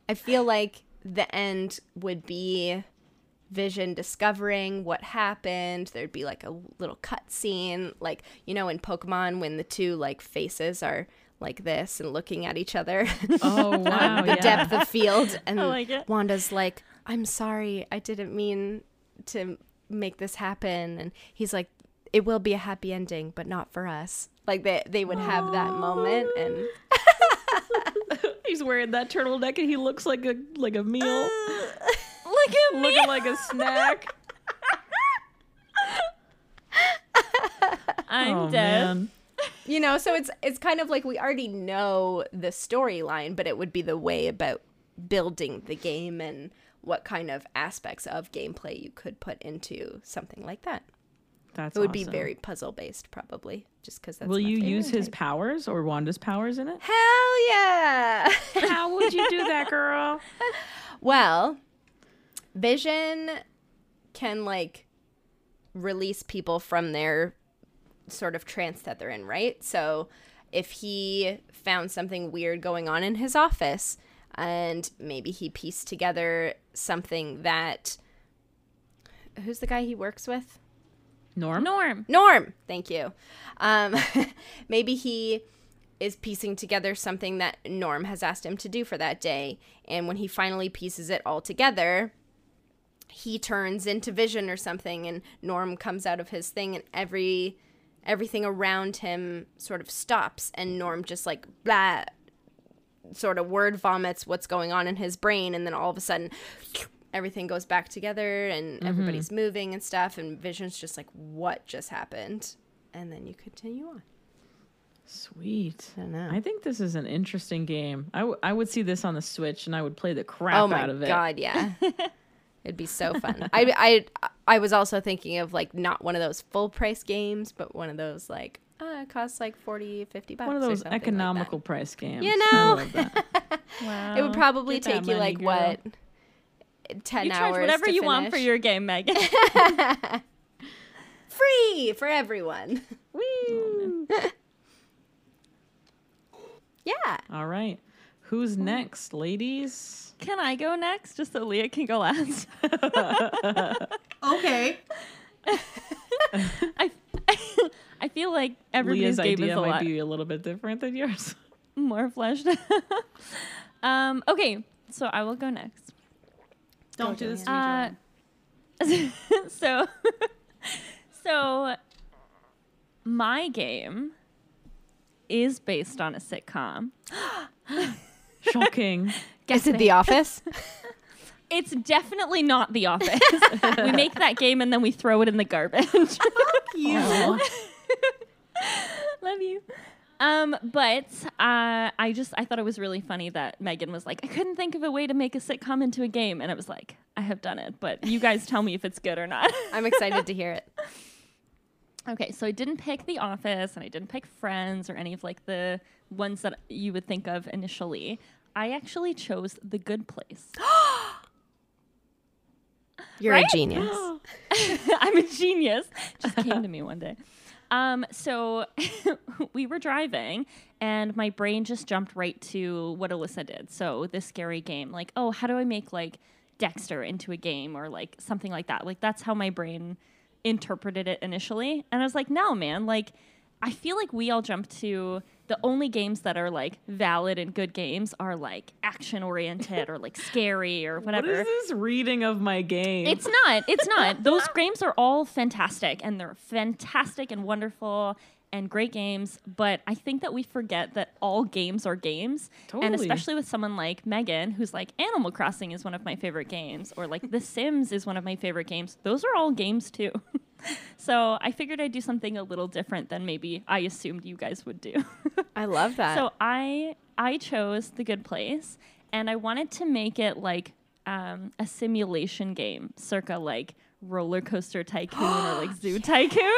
S3: I feel like the end would be Vision discovering what happened. There'd be like a little cut scene, like you know in Pokemon when the two like faces are like this and looking at each other.
S2: Oh wow!
S3: the
S2: yeah.
S3: depth of field, and
S4: like.
S3: Wanda's like, "I'm sorry, I didn't mean to make this happen," and he's like, "It will be a happy ending, but not for us." Like they they would have that moment, and
S2: He's wearing that turtleneck and he looks like a like a meal, uh,
S4: Look at me.
S2: looking like a snack.
S4: I'm
S2: oh
S4: dead.
S2: man.
S3: you know, so it's it's kind of like we already know the storyline, but it would be the way about building the game and what kind of aspects of gameplay you could put into something like that.
S2: That's
S3: It would be very puzzle based, probably, just because that's.
S2: Will you use his
S3: type.
S2: powers or Wanda's powers in it?
S3: Hell yeah!
S2: How would you do that, girl?
S3: Well, Vision can like release people from their sort of trance that they're in, right? So if he found something weird going on in his office and maybe he pieced together something that who's the guy he works with?
S2: Norm?
S4: Norm.
S3: Norm, thank you. Um, maybe he is piecing together something that Norm has asked him to do for that day. And when he finally pieces it all together, he turns into Vision or something, and Norm comes out of his thing, and every everything around him sort of stops, and Norm just like blah, sort of word vomits what's going on in his brain, and then all of a sudden. Everything goes back together and everybody's moving and stuff, and Vision's just like, What just happened? And then you continue on.
S2: Sweet.
S3: I know.
S2: I think this is an interesting game. I, w- I would see this on the Switch and I would play the crap
S3: oh
S2: out of it.
S3: Oh god, yeah. It'd be so fun. I, I I was also thinking of like not one of those full price games, but one of those like uh, it costs like 40, 50 bucks.
S2: One of those
S3: something like
S2: economical price games.
S3: You
S2: I
S3: know.
S2: love that.
S4: Wow.
S3: it would probably
S2: Get
S3: take you
S2: money,
S3: like
S2: girl.
S3: what ten
S4: you
S3: hours.
S4: charge whatever
S3: to
S4: you want for your game, Megan.
S3: free for everyone.
S2: Woo!
S3: Yeah.
S2: All right. Who's next, ladies?
S4: can I go next, just so Leah can go last?
S1: Okay.
S4: I I feel like everybody's
S2: Leah's
S4: game
S2: idea
S4: is a
S2: might
S4: lot
S2: be a little bit different than yours.
S4: more fleshed. um. Okay, so I will go next.
S1: Don't do this to me,
S4: Uh, so so my game is based on a sitcom
S2: Shocking.
S3: Is it The Office?
S4: It's definitely not The Office. we make that game and then we throw it in the garbage.
S1: Fuck you.
S4: Love you. Um, but uh, I just I thought it was really funny that Megan was like, I couldn't think of a way to make a sitcom into a game, and it was like, I have done it, but you guys tell me if it's good or not.
S3: I'm excited to hear it.
S4: okay, so I didn't pick The Office, and I didn't pick Friends or any of like the ones that you would think of initially. I actually chose The Good Place.
S3: You're
S4: Right?
S3: a genius.
S4: I'm a genius. Just came to me one day. Um, so we were driving, and my brain just jumped right to what Alyssa did. So this scary game, like, oh, how do I make like Dexter into a game or like something like that? Like that's how my brain interpreted it initially, and I was like, no, man, like. I feel like we all jump to the only games that are like valid and good games are like action oriented or like scary or
S2: What
S4: whatever.
S2: is this reading of my game?
S4: It's not. It's not. Those games are all fantastic and they're fantastic and wonderful and great games, but I think that we forget that all games are games.
S2: Totally.
S4: And especially with someone like Megan, who's like, Animal Crossing is one of my favorite games, or like The Sims is one of my favorite games. Those are all games too. so I figured I'd do something a little different than maybe I assumed you guys would do.
S3: I love that.
S4: So I I chose The Good Place, and I wanted to make it like um, a simulation game, circa like Roller Coaster Tycoon or like Zoo Tycoon.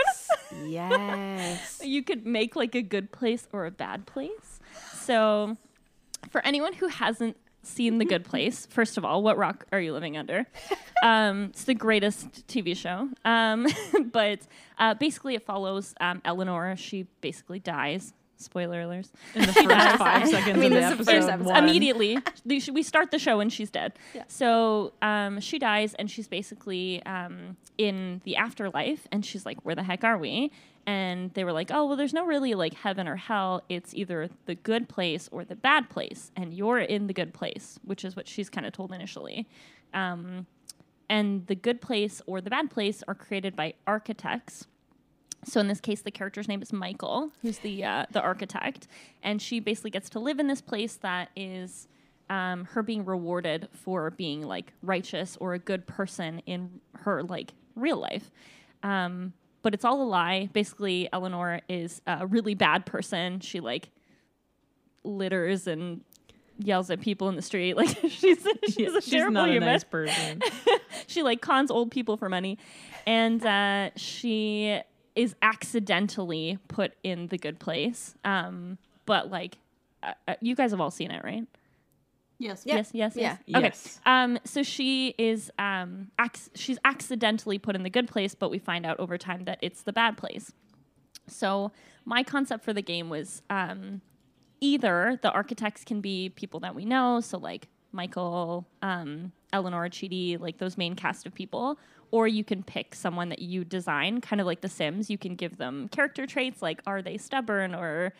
S3: yes.
S4: you could make like a good place or a bad place. So, for anyone who hasn't seen The Good Place, first of all, what rock are you living under? Um, it's the greatest TV show. Um, but uh, basically, it follows um, Eleanor. She basically dies. Spoiler alerts.
S2: in the first five seconds
S3: mean,
S2: of the
S3: this
S2: episode.
S3: first episode.
S4: immediately we start the show and she's dead so um, she dies and she's basically um, in the afterlife and she's like where the heck are we and they were like oh well there's no really like heaven or hell. It's either the good place or the bad place and you're in the good place which is what she's kind of told initially. Um, and the good place or the bad place are created by architects. So in this case, the character's name is Michael, who's the uh, the architect, and she basically gets to live in this place that is um, her being rewarded for being like righteous or a good person in her like real life. Um, but it's all a lie. Basically, Eleanor is a really bad person. She like litters and yells at people in the street. Like she's she's a
S2: She's
S4: terrible
S2: not a
S4: human
S2: nice person.
S4: she like cons old people for money and uh, she is accidentally put in the good place um, but like uh, uh, you guys have all seen it right
S1: Yes.
S3: Yeah.
S4: yes yes yes
S2: Yeah.
S4: okay
S2: Yes.
S4: um, so she is um, ac- she's accidentally put in the good place but we find out over time that it's the bad place so my concept for the game was um, either the architects can be people that we know, so like Michael, um, Eleanor, Chidi, like those main cast of people, or you can pick someone that you design, kind of like The Sims. You can give them character traits like are they stubborn or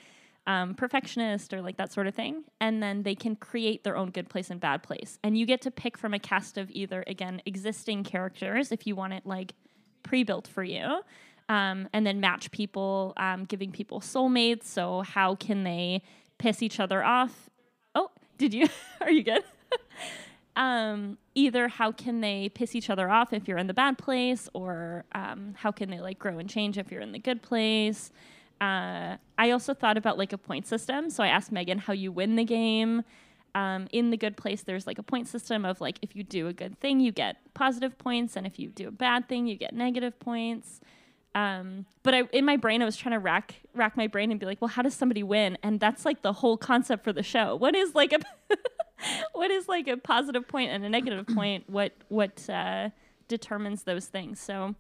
S4: um, perfectionist or like that sort of thing, and then they can create their own good place and bad place. And you get to pick from a cast of either again existing characters if you want it like pre-built for you um, and then match people um, giving people soulmates so how can they piss each other off? Oh did you? Are you good? Um, either how can they piss each other off if you're in the bad place or um, how can they like grow and change if you're in the good place uh, i also thought about like a point system. So i asked megan how you win the game. Um, in the good place there's like a point system of like if you do a good thing you get positive points and if you do a bad thing you get negative points. Um, but I, in my brain i was trying to rack rack my brain and be like well how does somebody win? And that's like the whole concept for the show. What is like a what is like a positive point and a negative point? What what uh, determines those things? So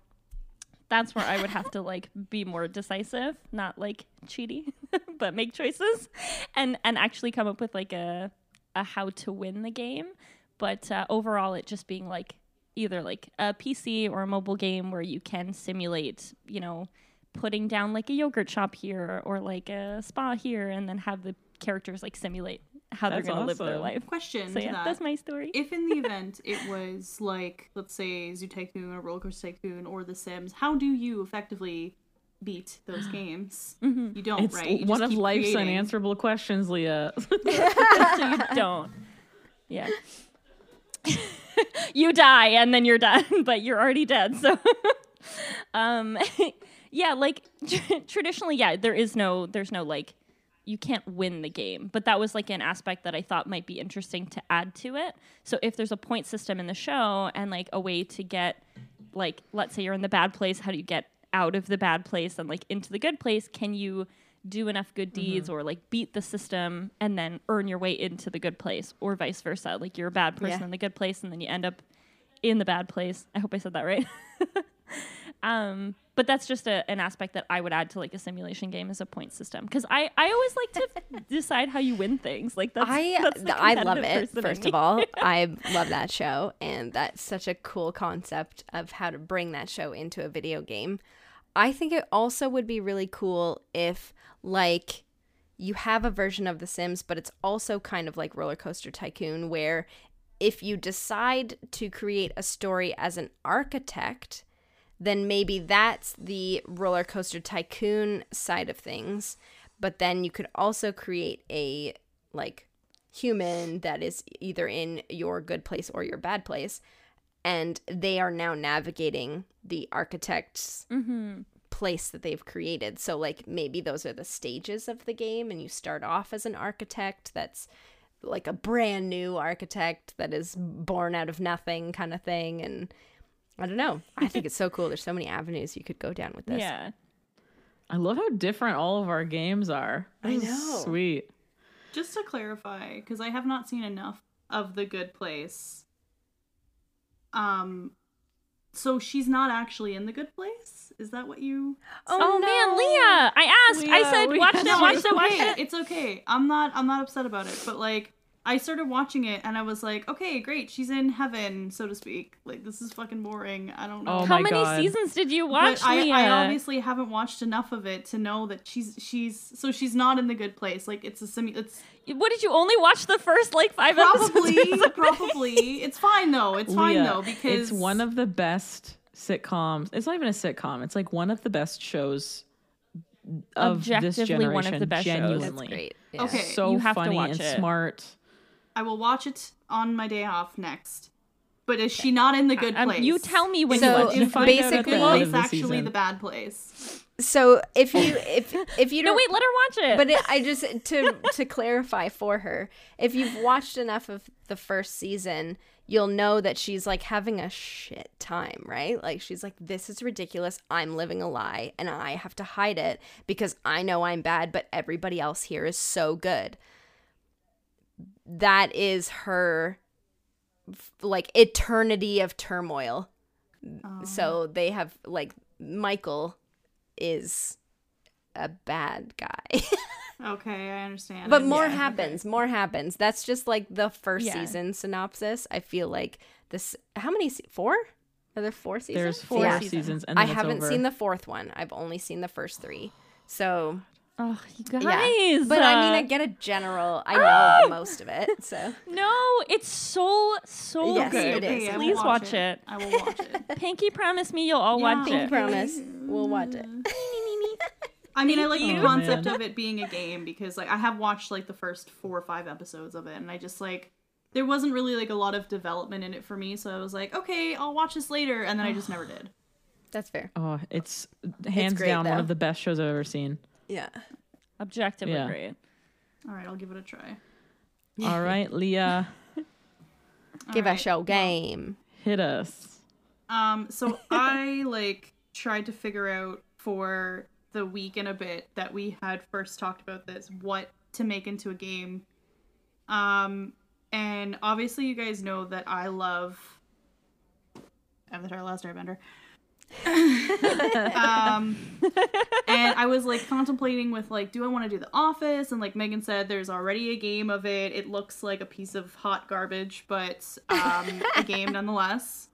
S4: that's where I would have to like be more decisive, not like cheaty, but make choices and and actually come up with like a a how to win the game. But uh, overall, it just being like either like a PC or a mobile game where you can simulate, you know, putting down like a yogurt shop here or like a spa here, and then have the characters like simulate how
S2: That's
S4: they're gonna live their
S2: awesome.
S4: life.
S1: Question
S4: So yeah,
S1: that.
S4: that's my story.
S1: if in the event it was like, let's say, Zoo Tycoon or Roller Coaster Tycoon or The Sims, how do you effectively beat those games? You don't,
S2: It's
S1: right? You
S2: one of life's
S1: creating.
S2: unanswerable questions, Leah.
S4: so you don't. Yeah. you die and then you're done, but you're already dead. So, um, yeah, like traditionally, yeah, there is no, there's no like, you can't win the game, but that was like an aspect that I thought might be interesting to add to it. So if there's a point system in the show and like a way to get, like, let's say you're in the bad place, how do you get out of the bad place and like into the good place? Can you do enough good deeds or like beat the system and then earn your way into the good place or vice versa? Like you're a bad person
S3: Yeah.
S4: in the good place and then you end up in the bad place. I hope I said that right. um, but that's just a, an aspect that I would add to like a simulation game is a point system because I, I always like to decide how you win things. Like that's
S3: I
S4: that's the
S3: I love it. First of all, I love that show, and that's such a cool concept of how to bring that show into a video game. I think it also would be really cool if, like, you have a version of The Sims, but it's also kind of like Roller Coaster Tycoon, where if you decide to create a story as an architect, then maybe that's the roller coaster tycoon side of things. But then you could also create a like human that is either in your good place or your bad place. And they are now navigating the architect's mm-hmm. place that they've created. So, like, maybe those are the stages of the game, and you start off as an architect that's like a brand new architect that is born out of nothing kind of thing. And I don't know. I think it's so cool. There's so many avenues you could go down with this.
S4: Yeah.
S2: I love how different all of our games are.
S3: I know.
S2: Sweet.
S1: Just to clarify, because I have not seen enough of The Good Place. Um, so she's not actually in The Good Place. Is that what you?
S4: Oh, man, Leah! I asked. I said, watch it,
S1: No,
S4: watch
S1: it's
S4: it, watch
S1: okay.
S4: it.
S1: It's okay. I'm not. I'm not upset about it. But like, I started watching it and I was like, okay, great. She's in heaven, so to speak. Like, this is fucking boring. I don't know.
S2: Oh
S4: How many
S2: God.
S4: seasons did you watch,
S1: but I, I obviously haven't watched enough of it to know that she's she's so she's not in the good place. Like it's a simu- it's
S4: what did you only watch the first like five episodes?
S1: probably probably it's fine though. It's fine
S2: Leah,
S1: though because
S2: it's one of the best sitcoms. It's not even a sitcom. It's like one of the best shows of this
S4: Objectively
S2: generation.
S4: one of the best shows.
S2: genuinely.
S3: That's great. Yeah.
S1: Okay.
S2: So
S4: You have to
S2: funny
S4: watch
S2: and
S4: it.
S2: smart.
S1: I will watch it on my day off next. But is she not in the good
S4: Um,
S1: place?
S4: you tell me when
S3: So,
S4: you watch
S1: Is
S4: it.
S1: the
S3: basically-
S1: good
S2: End
S1: place
S2: of the
S1: actually
S2: season.
S1: the bad place?
S3: So if you if if you don't
S4: wait, let her watch it.
S3: but it, I just to to clarify for her, if you've watched enough of the first season, you'll know that she's like having a shit time, right? Like she's like, "This is ridiculous. I'm living a lie, and I have to hide it because I know I'm bad, but everybody else here is so good." That is her like eternity of turmoil. So they have like Michael is a bad guy.
S1: Okay, I understand.
S3: But more
S1: yeah,
S3: happens. More happens. That's just like the first
S4: Yeah.
S3: season synopsis. I feel like this. How many? se- Four? Are there four seasons?
S2: There's four
S3: Yeah.
S2: seasons, and
S3: I
S2: it's
S3: haven't
S2: over.
S3: seen the fourth one. I've only seen the first three. So
S4: oh, you guys.
S3: yeah. But I mean,
S4: uh,
S3: I get a general. I know most of it. So
S4: no, it's so so
S3: Yes,
S4: good.
S3: it is.
S1: Okay,
S4: Please watch it.
S1: I will watch it.
S4: Pinky, promise me you'll all
S1: Yeah.
S4: watch
S1: Pinky
S4: it.
S3: promise we'll watch it.
S1: I mean, I like the
S2: you.
S1: concept
S2: man.
S1: of it being a game because, like, I have watched like the first four or five episodes of it, and I just like there wasn't really like a lot of development in it for me, so I was like, okay, I'll watch this later, and then I just never did.
S3: That's fair.
S2: Oh, it's hands
S3: great,
S2: down one of the best shows I've ever seen.
S3: Yeah.
S4: Objectively
S2: Yeah.
S4: great.
S1: All right, I'll give it a try.
S2: All right, Leah,
S3: Give
S1: All
S3: a show game.
S2: hit us.
S1: Um, so I like tried to figure out for the week and a bit that we had first talked about this what to make into a game. Um, and obviously you guys know that I love Avatar: Last Airbender. Um, and I was like contemplating with like, do I want to do The Office? And like Megan said, there's already a game of it. It looks like a piece of hot garbage, but um, a game nonetheless.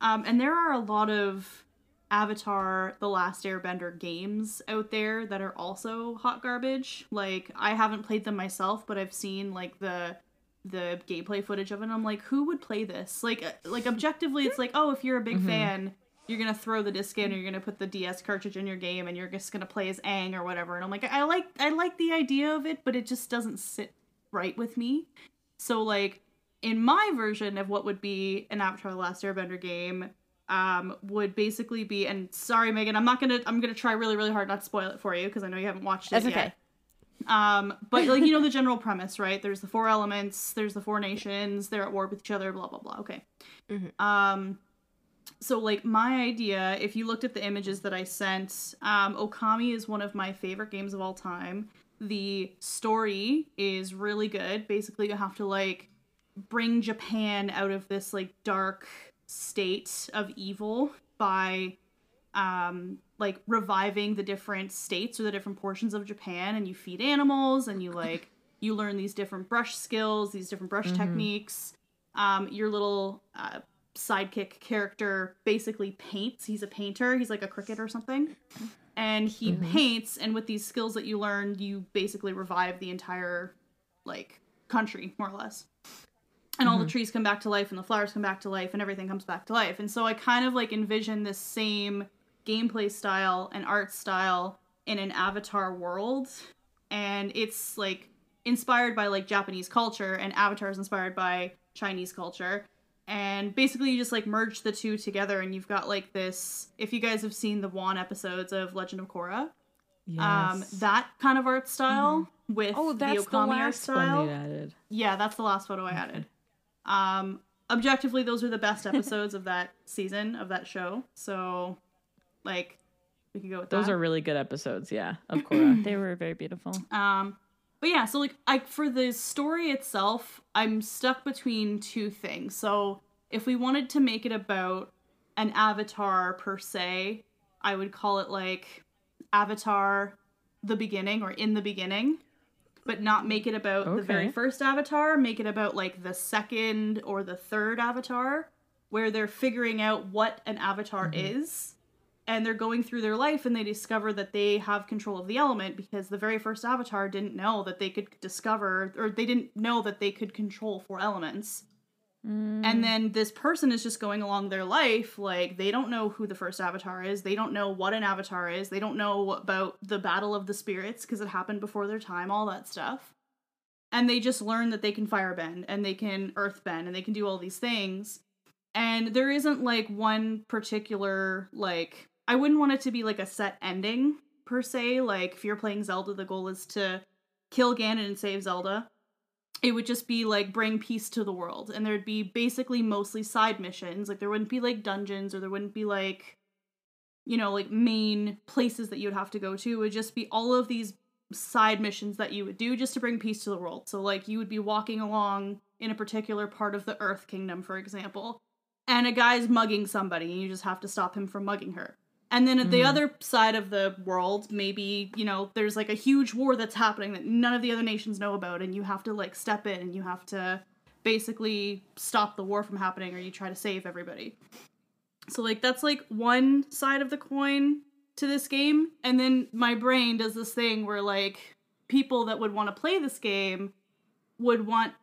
S1: Um, and there are a lot of Avatar: The Last Airbender games out there that are also hot garbage. Like I haven't played them myself, but I've seen like the the gameplay footage of it. And I'm like, who would play this? Like, uh, like objectively, it's like, oh, if you're a big fan, you're gonna throw the disc in, or you're gonna put the DS cartridge in your game, and you're just gonna play as Aang or whatever. And I'm like, I like, I like the idea of it, but it just doesn't sit right with me. So like, in my version of what would be an Avatar: The Last Airbender game, um, would basically be. And sorry, Megan, I'm not gonna. I'm gonna try really, really hard not to spoil it for you because I know you haven't watched it
S3: That's
S1: yet.
S3: okay.
S1: Um, but like you know the general premise, right? There's the four elements, there's the four nations, they're at war with each other, blah blah blah. Okay. Um, so like my idea, if you looked at the images that I sent, um, Okami is one of my favorite games of all time. The story is really good. Basically, you have to like bring Japan out of this like dark state of evil by um like reviving the different states or the different portions of Japan and you feed animals and you like you learn these different brush skills, these different brush techniques. Um your little uh, sidekick character basically paints. He's a painter. He's like a cricket or something. And he mm-hmm. paints and with these skills that you learn, you basically revive the entire like country more or less and all the mm-hmm. trees come back to life and the flowers come back to life and everything comes back to life and so i kind of like envision this same gameplay style and art style in an avatar world and it's like inspired by like japanese culture and avatar is inspired by chinese culture and basically you just like merge the two together and you've got like this if you guys have seen the Wan episodes of legend of korra um
S2: Yes.
S1: that kind of art style with
S2: oh, that's
S1: the okami art
S2: last
S1: style
S2: one they added.
S1: yeah, that's the last photo I added. Um, objectively, those are the best episodes of that season of that show. So, like, we can go with
S2: Those
S1: that.
S2: are really good episodes. Yeah, of Korra.
S4: They were very beautiful.
S1: Um, but yeah, so like, I for the story itself, I'm stuck between two things. So, if we wanted to make it about an avatar per se, I would call it like Avatar, the beginning or in the beginning. But not make it about the very first avatar, make it about like the second or the third avatar, where they're figuring out what an avatar mm-hmm. is and they're going through their life and they discover that they have control of the element because the very first avatar didn't know that they could discover or they didn't know that they could control four elements. Mm. And then this person is just going along their life like they don't know who the first avatar is they don't know what an avatar is they don't know about the battle of the spirits because it happened before their time all that stuff. And they just learn that they can firebend and they can earthbend and they can do all these things. And there isn't like one particular like i wouldn't want it to be like a set ending per se. Like if you're playing zelda the goal is to kill ganon and save zelda. It would just be like bring peace to the world and there'd be basically mostly side missions. Like there wouldn't be like dungeons or there wouldn't be like you know like main places that you would have to go to. It would just be all of these side missions that you would do just to bring peace to the world. So like you would be walking along in a particular part of the earth kingdom for example and a guy's mugging somebody and you just have to stop him from mugging her and then at the mm. other side of the world maybe you know there's like a huge war that's happening that none of the other nations know about and you have to like step in and you have to basically stop the war from happening or you try to save everybody. So like that's like one side of the coin to this game. And then my brain does this thing where like people that would want to play this game would want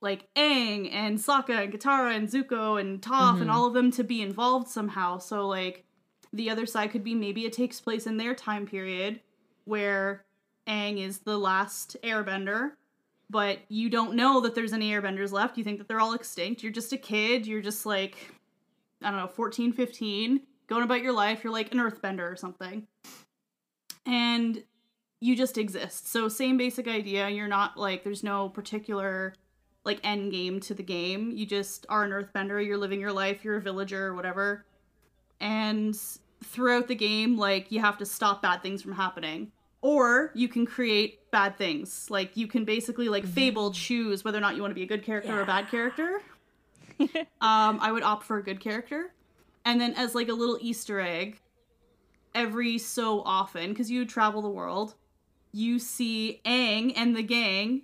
S1: like Aang and Sokka and Katara and Zuko and Toph and mm-hmm. all of them to be involved somehow. So like the other side could be maybe it takes place in their time period where Aang is the last airbender, but you don't know that there's any airbenders left. You think that they're all extinct. You're just a kid. You're just like I don't know, 14, 15, going about your life. You're like an earthbender or something. And you just exist. So same basic idea. You're not like there's no particular like end game to the game. You just are an earthbender. You're living your life. You're a villager or whatever. And throughout the game, like you have to stop bad things from happening. Or you can create bad things. Like you can basically like Fable choose whether or not you want to be a good character or a bad character. um, I would opt for a good character. And then as like a little Easter egg, every so often, because you travel the world, you see Aang and the gang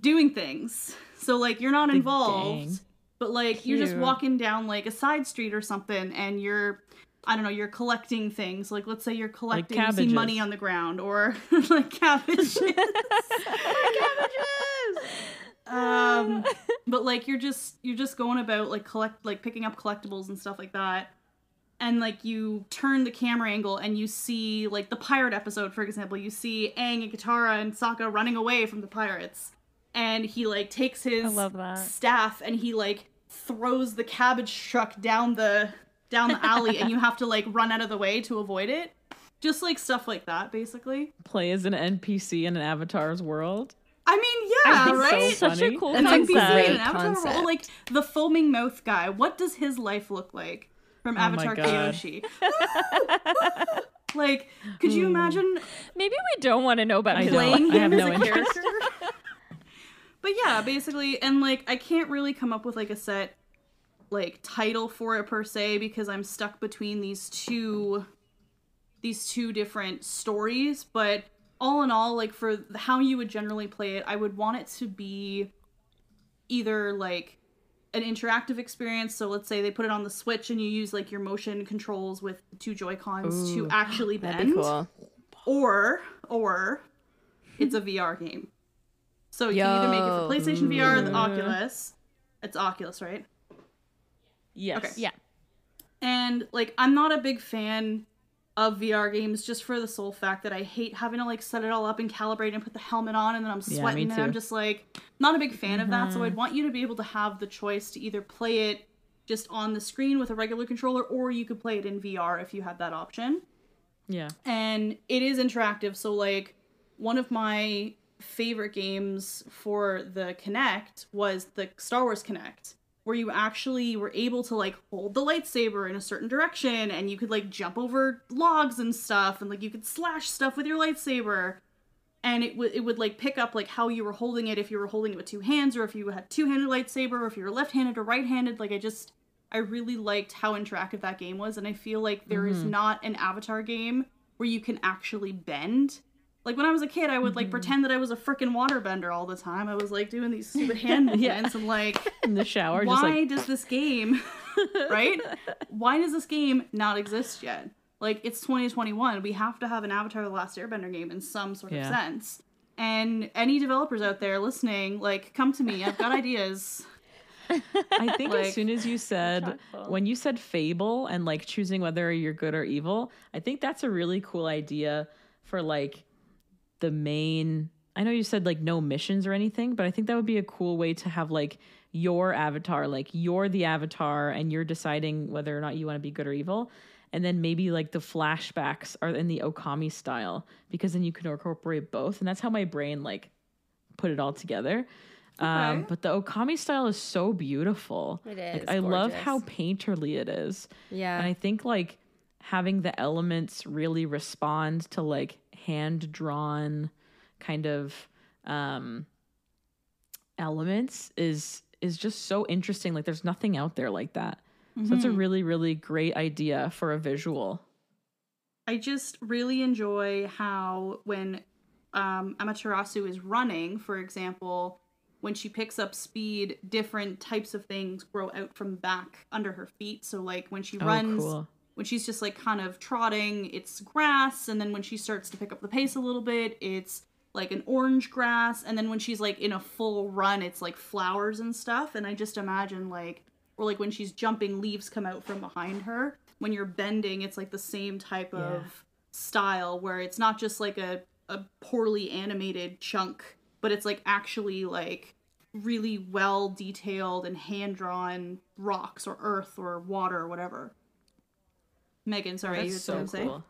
S1: doing things. So like you're not involved,
S2: gang.
S1: But like you're just walking down like a side street or something, and you're I don't know, you're collecting things. Like let's say you're collecting you see money on the ground or like cabbages. um but like you're just you're just going about like collect like picking up collectibles and stuff like that. And like you turn the camera angle and you see like the pirate episode for example. You see Aang and Katara and Sokka running away from the pirates and he like takes his
S4: I love that.
S1: staff and he like throws the cabbage truck down the down the alley and you have to like run out of the way to avoid it. Just like stuff like that, basically.
S2: Play as an NPC in an avatar's world.
S1: I mean, yeah,
S2: think
S1: right?
S2: so
S4: Such a cool
S3: That's a
S1: NPC
S4: concept.
S3: great
S1: in an Avatar world. Like the foaming mouth guy. What does his life look like from
S2: Oh
S1: Avatar
S2: God.
S1: Kyoshi? like, could you hmm. imagine
S4: Maybe we don't want to know about
S2: I
S4: his
S2: don't.
S1: playing
S2: I have
S1: him
S2: no
S1: as a character? But yeah, basically, and like I can't really come up with like a set like title for it per se because I'm stuck between these two these two different stories, but all in all like for how you would generally play it, I would want it to be either like an interactive experience. So let's say they put it on the Switch and you use like your motion controls with two Joy Cons to actually bend,
S3: That'd be cool.
S1: or or it's a VR game. So you can either make it for PlayStation VR, or the Oculus. It's Oculus, right?
S2: Yes.
S1: Okay.
S4: Yeah.
S1: And like I'm not a big fan of VR games just for the sole fact that I hate having to like set it all up and calibrate and put the helmet on and then I'm
S2: Yeah,
S1: sweating and I'm just like not a big fan of that. So I'd want you to be able to have the choice to either play it just on the screen with a regular controller or you could play it in VR if you had that option
S2: Yeah.
S1: and it is interactive so like one of my favorite games for the Kinect was the Star Wars Kinect where you actually were able to like hold the lightsaber in a certain direction and you could like jump over logs and stuff and like you could slash stuff with your lightsaber. And it would it would like pick up like how you were holding it if you were holding it with two hands or if you had two-handed lightsaber or if you were left-handed or right-handed. Like I just I really liked how interactive that game was. And I feel like there is mm-hmm. not an avatar game where you can actually bend like when I was a kid, I would like mm-hmm. pretend that I was a freaking waterbender all the time. I was like doing these stupid hand movements and like,
S2: In the shower,
S1: why
S2: just like
S1: does this game, right? Why does this game not exist yet? Like it's 2021. We have to have an Avatar: The Last Airbender game in some sort of sense. And any developers out there listening, like, come to me. I've got ideas.
S2: I think
S1: Like-
S2: as soon as you said when you said fable and like choosing whether you're good or evil, I think that's a really cool idea for like the main I know you said like no missions or anything, but I think that would be a cool way to have like your avatar, like you're the avatar and you're deciding whether or not you want to be good or evil. And then maybe like the flashbacks are in the Okami style because then you can incorporate both. And that's how my brain like put it all together. Um, but the Okami style is so beautiful.
S3: It
S2: Like, I love how painterly it is.
S3: Yeah.
S2: And I think like having the elements really respond to like hand drawn kind of um elements is is just so interesting. Like there's nothing out there like that. So it's a really, really great idea for a visual.
S1: I just really enjoy how when um, Amaterasu is running, for example, when she picks up speed, different types of things grow out from back under her feet. So like when she
S2: Oh,
S1: runs,
S2: cool.
S1: When she's just like kind of trotting, it's grass, and then when she starts to pick up the pace a little bit, it's like an orange grass, and then when she's like in a full run, it's like flowers and stuff. And I just imagine like or like when she's jumping, leaves come out from behind her. When you're bending, it's like the same type of style where it's not just like a, a poorly animated chunk, but it's like actually like really well detailed and hand drawn rocks or earth or water or whatever. Megan, sorry, you had
S2: That's so
S1: something to say?
S2: cool.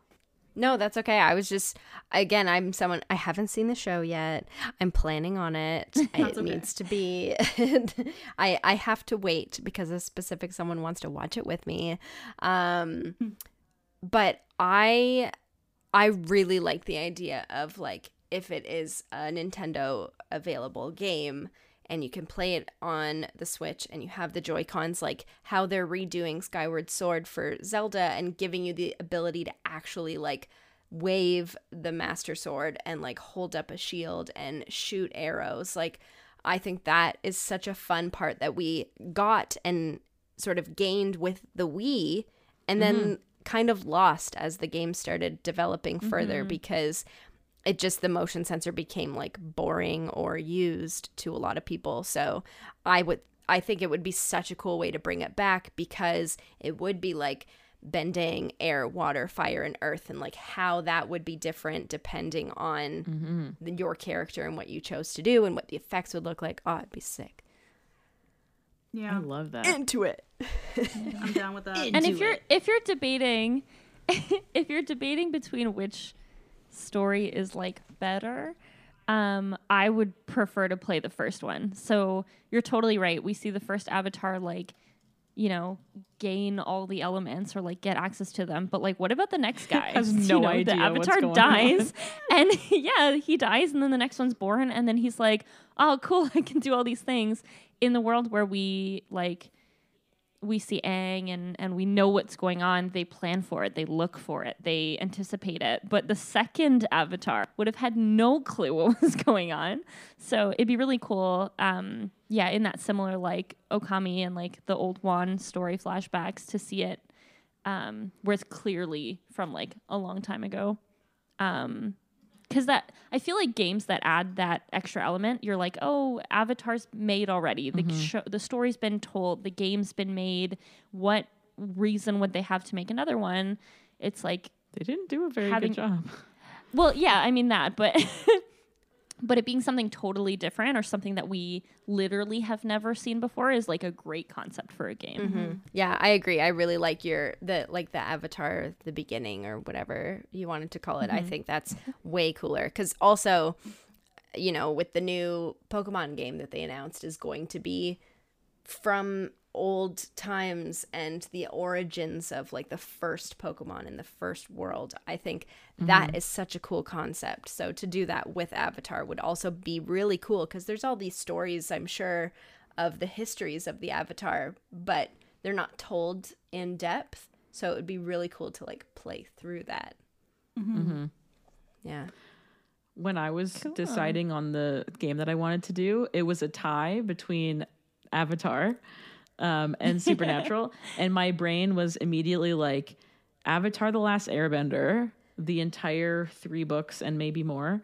S3: No, that's okay. I was just again, I'm someone I haven't seen the show yet. I'm planning on it. it
S1: okay.
S3: needs to be I I have to wait because a specific someone wants to watch it with me. Um but I I really like the idea of like if it is a Nintendo available game and you can play it on the Switch and you have the Joy-Cons like how they're redoing Skyward Sword for Zelda and giving you the ability to actually like wave the master sword and like hold up a shield and shoot arrows. Like I think that is such a fun part that we got and sort of gained with the Wii and then mm-hmm. kind of lost as the game started developing further mm-hmm. because it just the motion sensor became like boring or used to a lot of people. So I would I think it would be such a cool way to bring it back because it would be like bending air, water, fire, and earth, and like how that would be different depending on mm-hmm. the- your character and what you chose to do and what the effects would look like. Oh, it'd be sick.
S1: Yeah, I
S2: love that.
S3: Into it.
S1: I'm down with that.
S4: and if you're if you're debating if you're debating between which story is like better um i would prefer to play the first one. So you're totally right. We see the first avatar like you know gain all the elements or like get access to them. But like what about the next guy?
S2: Has
S4: You
S2: no
S4: know,
S2: idea
S4: the
S2: what's
S4: avatar dies and yeah he dies and then the next one's born and then he's like oh cool i can do all these things. In the world where we like we see Aang and and we know what's going on. They plan for it. They look for it. They anticipate it. But the second Avatar would have had no clue what was going on. So it'd be really cool. Um, yeah, in that similar like Okami and like the old Wan story flashbacks to see it, um, where it's clearly from like a long time ago. Um, because that I feel like games that add that extra element, you're like, oh, Avatar's made already. The mm-hmm. show, the story's been told, the game's been made. What reason would they have to make another one? It's like,
S2: They didn't do a very
S4: Having-
S2: good job.
S4: well, yeah, I mean that, but but it being something totally different or something that we literally have never seen before is like a great concept for a game. Mm-hmm.
S3: Yeah, I agree. I really like your the like the avatar, the beginning or whatever you wanted to call it. I mm-hmm. think that's way cooler because also, you know, with the new Pokemon game that they announced is going to be from old times and the origins of like the first Pokemon in the first world. I think that mm-hmm. is such a cool concept. So to do that with Avatar would also be really cool because there's all these stories, I'm sure, of the histories of the Avatar, but they're not told in depth. So it would be really cool to like play through that. Mm-hmm. Mm-hmm. Yeah.
S2: when I was deciding on the game that I wanted to do, it was a tie between Avatar um, and Supernatural, and my brain was immediately like Avatar: The Last Airbender, the entire three books and maybe more,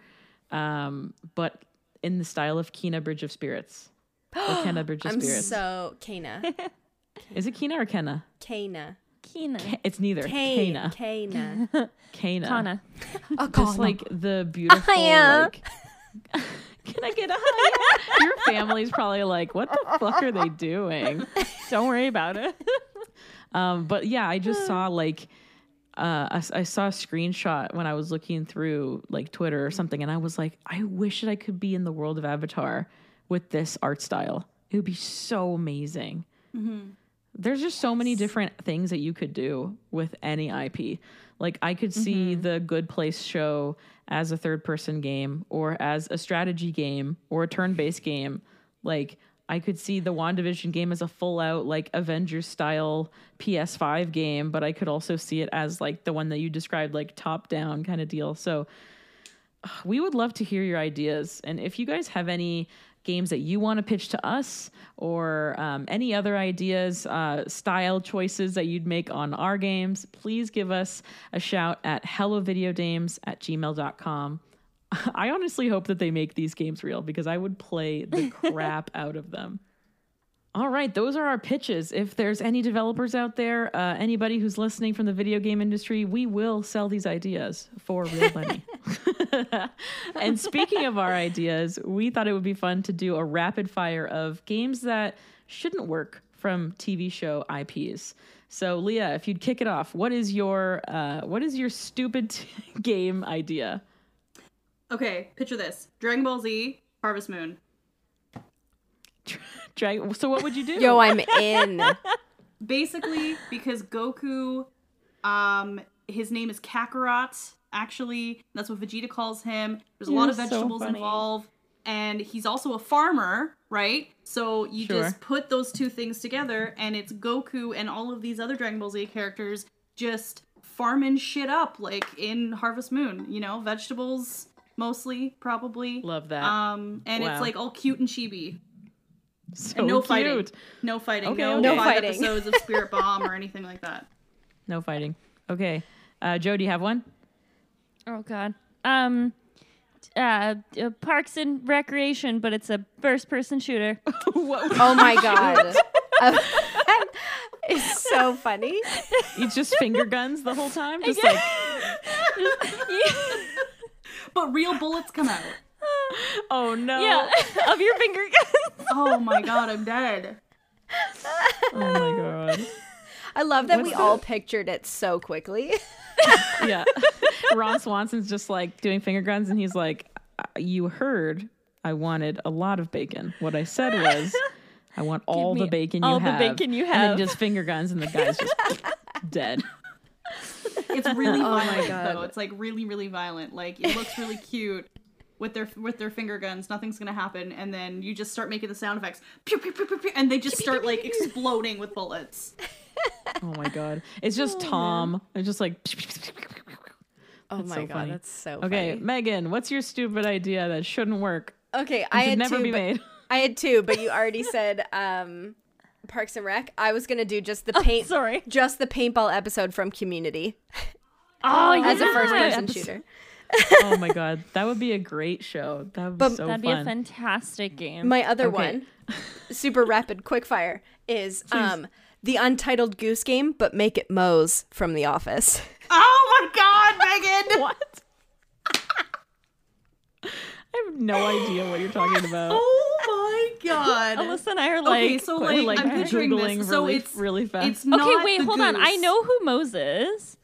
S2: um, but in the style of Kina Bridge of Spirits. Or Kenna Bridge of
S3: I'm
S2: Spirits.
S3: so Kena.
S2: Is it Kina or Kenna?
S3: Kena.
S4: Kina.
S2: It's neither.
S3: Kane.
S2: Kena.
S3: Kena.
S2: Kana.
S4: Kana.
S2: Just like the beautiful
S3: Hiya.
S2: like Can I get a hiya? Your family's probably like, what the fuck are they doing?
S4: Don't worry about it.
S2: Um, but yeah, I just saw like uh, I, I saw a screenshot when I was looking through like Twitter or something, and I was like, I wish that I could be in the world of Avatar with this art style. It would be so amazing. There's just so many different things that you could do with any IP. Like I could see the Good Place show as a third person game or as a strategy game or a turn based game. Like I could see the WandaVision game as a full out like Avengers style PS5 game, but I could also see it as like the one that you described, like top down kind of deal. So we would love to hear your ideas. And if you guys have any games that you want to pitch to us or um, any other ideas, uh, style choices that you'd make on our games, please give us a shout at hellovideogames at gmail.com. I honestly hope that they make these games real because I would play the crap out of them. All right, those are our pitches. If there's any developers out there, uh, anybody who's listening from the video game industry, we will sell these ideas for real money. and speaking of our ideas, we thought it would be fun to do a rapid fire of games that shouldn't work from TV show IPs. So, Leah, if you'd kick it off, what is your uh, what is your stupid game idea?
S1: Okay, picture this: Dragon Ball Z, Harvest Moon.
S2: So, what would you do?
S3: Yo, I'm in.
S1: Basically, because Goku, um, his name is Kakarot. Actually, that's what Vegeta calls him. There's a lot of
S4: You're so
S1: vegetables involved, and he's also a farmer, right? So you
S2: Sure.
S1: just put those two things together, and it's Goku and all of these other Dragon Ball Z characters just farming shit up, like in Harvest Moon. You know, vegetables mostly, probably.
S2: Love that.
S1: Um, and
S2: Wow.
S1: it's like all cute and chibi.
S2: So
S1: And no
S2: cute.
S1: fighting. No fighting.
S2: Okay,
S1: no,
S2: okay.
S3: No
S1: five
S3: fighting.
S1: episodes of Spirit Bomb or anything like that.
S2: No fighting. Okay. Uh, Joe, do you have one?
S4: Oh God. Um, uh, uh, Parks and Recreation, but it's a first-person shooter.
S3: Oh my god. It's so funny.
S2: It's just finger guns the whole time. Just like,
S1: But real bullets come out.
S2: Oh no.
S4: yeah, of your finger guns.
S1: Oh my god, I'm dead.
S2: Oh my god.
S3: I love that
S2: What's
S3: we
S2: the-
S3: all pictured it so quickly.
S2: Yeah. Ron Swanson's just like doing finger guns, and he's like, "Uh, "You heard I wanted a lot of bacon. What I said was, I want all the
S4: me
S2: bacon you have.
S4: all the bacon you have.
S2: And then just finger guns, and the guy's just dead.
S1: It's really
S3: Oh my
S1: violent
S3: God.
S1: though. It's like really, really violent. Like it looks really cute with their with their finger guns. Nothing's gonna happen, and then you just start making the sound effects, pew pew pew pew, pew and they just start like exploding with bullets.
S2: Oh my god. It's just Tom. It's just like.
S3: Oh
S2: That's
S3: my
S2: so
S3: god,
S2: funny.
S3: that's so
S2: Okay,
S3: funny.
S2: Megan, what's your stupid idea that shouldn't work?
S3: Okay, I
S2: should
S3: had
S2: never
S3: two,
S2: be
S3: but-
S2: made.
S3: I had two, but you already said um, Parks and Rec. I was gonna do just the paint,
S4: sorry.
S3: just the paintball episode from Community
S4: Oh, yeah.
S3: as a first-person shooter.
S2: Oh my god, that would be a great show. That would be
S3: But
S2: so
S4: That'd be a fantastic game.
S3: My other
S2: Okay.
S3: one, super rapid quickfire, is um, the Untitled Goose Game, but make it Mose from The Office.
S1: Oh my god, Megan!
S2: what? I have no idea what you're talking about.
S1: Oh my god!
S4: Alyssa and I are like,
S1: okay, so like,
S2: like,
S1: I'm picturing
S2: Googling
S1: this. So
S2: really-
S1: it's
S2: really fast.
S1: It's not
S4: okay, wait,
S1: the
S4: hold on. I know who Mose is,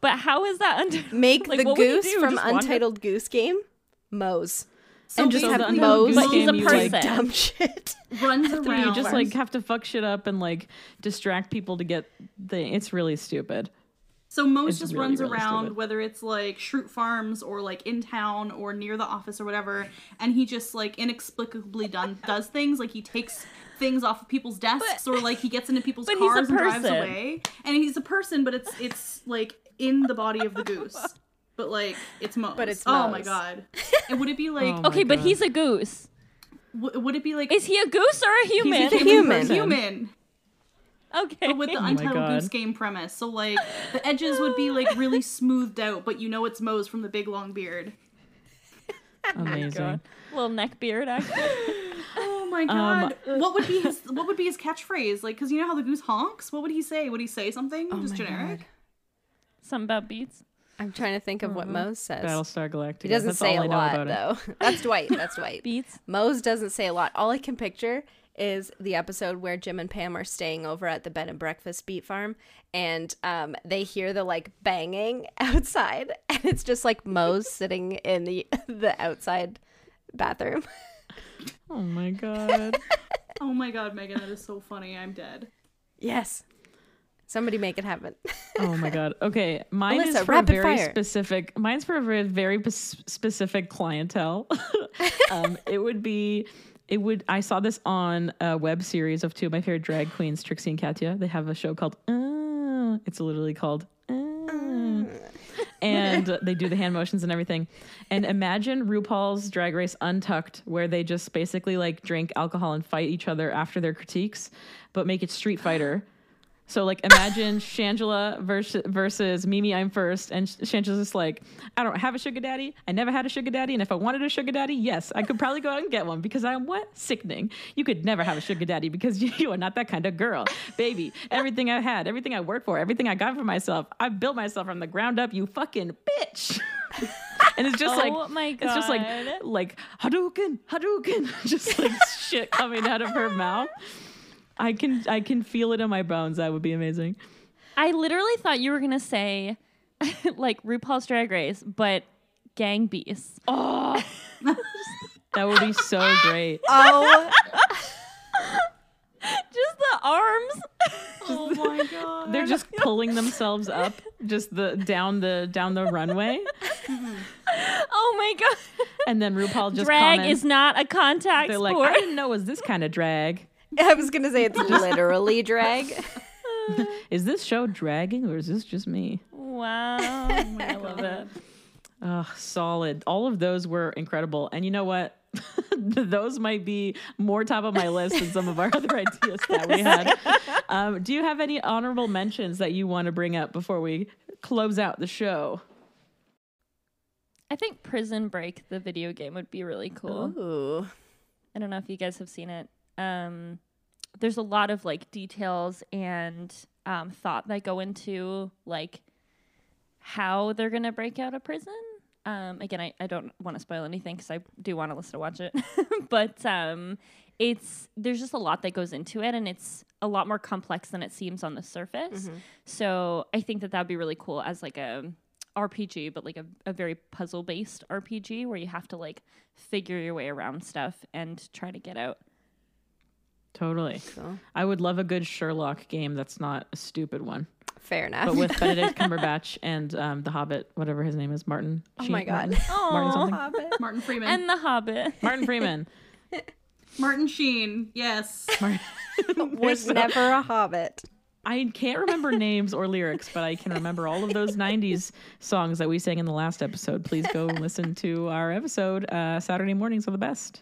S4: but how is that under?
S3: Make
S4: like,
S3: the
S4: what would you
S3: goose from
S4: Just wander?
S3: Untitled Goose Game, Mose.
S1: So
S3: and just have
S1: basically,
S3: Mose
S4: But he's a
S2: game, you, like,
S4: person.
S3: dumb shit.
S1: runs around.
S2: you just like have to fuck shit up and like distract people to get the. It's really stupid.
S1: So Mose just
S2: really,
S1: runs
S2: really
S1: around,
S2: stupid.
S1: whether it's like Schrute Farms or like in town or near the office or whatever, and he just like inexplicably done does things like he takes things off of people's desks or like he gets into people's
S4: but he's a
S1: cars and drives away. And he's a person, but it's it's like in the body of the goose. But like it's Mose.
S3: But it's
S1: oh my god. And would it be like
S2: Oh my
S4: Okay, but
S2: God.
S4: he's a goose.
S1: w- would it be like
S4: Is he a goose or a human?
S3: a human.
S1: human?
S4: okay.
S1: But with the
S2: Oh my
S1: Untitled
S2: God.
S1: Goose Game premise, so like the edges would be like really smoothed out, but you know it's Mose from the big long beard.
S2: Amazing.
S4: Little neck beard, actually.
S1: Oh my
S2: Um,
S1: god! what would be his What would be his catchphrase? Like, because you know how the goose honks. What would he say? Would he say something
S3: Oh
S1: just
S3: my
S1: generic?
S3: God.
S4: Something about beats.
S3: I'm trying to think of what Mose says.
S2: Battlestar Galactica.
S3: He doesn't
S2: That's
S3: say
S2: all
S3: a
S2: I know
S3: lot
S2: about it.
S3: though. That's Dwight. That's Dwight.
S4: Beats.
S3: Mose doesn't say a lot. All I can picture is the episode where Jim and Pam are staying over at the bed and breakfast beet farm and um, they hear the like banging outside and it's just like Mose sitting in the the outside bathroom.
S2: Oh my god.
S1: Oh my god, Megan, that is so funny. I'm dead.
S3: Yes. Somebody make it happen.
S2: Oh my god. Okay, mine is for a very
S3: fire.
S2: specific. Mine's for a very very specific clientele. um, it would be. It would. I saw this on a web series of two of my favorite drag queens, Trixie and Katya. They have a show called. Uh, it's literally called. Uh, and they do the hand motions and everything. And imagine RuPaul's Drag Race Untucked, where they just basically like drink alcohol and fight each other after their critiques, but make it Street Fighter. So like imagine Shangela versus versus Mimi Imfurst and Sh- Shangela's just like I don't have a sugar daddy. I never had a sugar daddy and if I wanted a sugar daddy, yes, I could probably go out and get one because I'm what? Sickening. You could never have a sugar daddy because you, are not that kind of girl. Baby, everything I had, everything I worked for, everything I got for myself, I built myself from the ground up, you fucking bitch. and it's just
S4: Oh
S2: like it's just like like Hadouken, Hadouken, just like shit coming out of her mouth. I can I can feel it in my bones. That would be amazing.
S4: I literally thought you were gonna say like RuPaul's Drag Race, but gang beasts.
S2: Oh, that would be so great.
S3: Oh,
S4: Just the arms.
S1: Oh my god.
S2: They're just pulling themselves up, just the down the down the runway,
S4: Oh my god.
S2: and then RuPaul just
S4: Drag
S2: comments,
S4: is not a contact
S2: They're like,
S4: sport.
S2: I didn't know it was this kind of drag.
S3: I was gonna say it's literally drag.
S2: Is this show dragging or is this just me?
S4: wow. I love it.
S2: Ugh, solid. All of those were incredible. And you know what? those might be more top of my list than some of our other ideas that we had. Um, do you have any honorable mentions that you want to bring up before we close out the show?
S4: I think Prison Break, the video game, would be really cool.
S3: Ooh.
S4: I don't know if you guys have seen it. Um, there's a lot of like details and um, thought that go into like how they're gonna break out of prison. Um, again, I, I don't want to spoil anything because I do want to listen to watch it, but um, it's there's just a lot that goes into it, and it's a lot more complex than it seems on the surface. So I think that that'd be really cool as like a RPG, but like a, a very puzzle based RPG where you have to like figure your way around stuff and try to get out.
S2: Totally. I would love a good Sherlock game that's not a stupid one.
S3: Fair enough.
S2: But with Benedict Cumberbatch and um, the Hobbit, whatever his name is, Martin.
S3: oh
S2: Sheen-
S3: my god.
S2: Martin, Martin something.
S1: Martin Freeman.
S4: And The Hobbit.
S2: Martin Freeman.
S1: Martin Sheen. Yes.
S2: Martin.
S3: Was never a hobbit.
S2: I can't remember names or lyrics, but I can remember all of those 90s songs that we sang in the last episode. Please go listen to our episode. Uh, Saturday mornings are the best.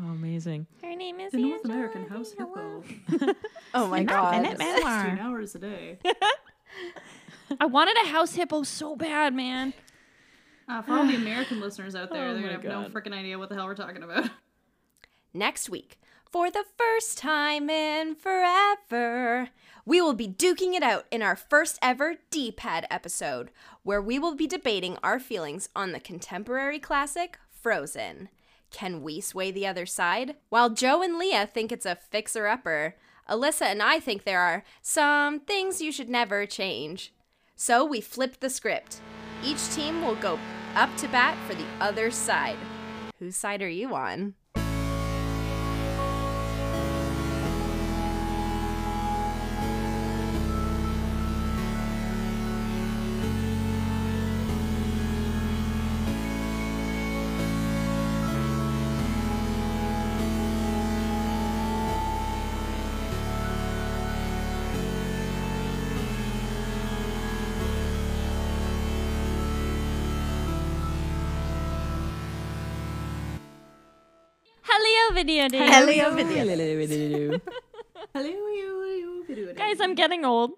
S2: Oh, amazing.
S4: Her name is
S1: The North
S4: Angela.
S1: American House Hippo.
S3: Oh my god.
S1: Sixteen hours a day.
S4: I wanted a house hippo so bad, man.
S1: Uh, for all the American listeners out there,
S2: Oh
S1: they're
S2: my
S1: gonna have no freaking idea what the hell we're talking about.
S3: Next week, for the first time in forever, we will be duking it out in our first ever D pad episode, where we will be debating our feelings on the contemporary classic Frozen. Can we sway the other side? While Joe and Leah think it's a fixer upper, Alyssa and I think there are some things you should never change. So we flipped the script. Each team will go up to bat for the other side. Whose side are you on?
S4: Video dude.
S3: Hello, video.
S1: Hello.
S4: Guys, I'm getting old.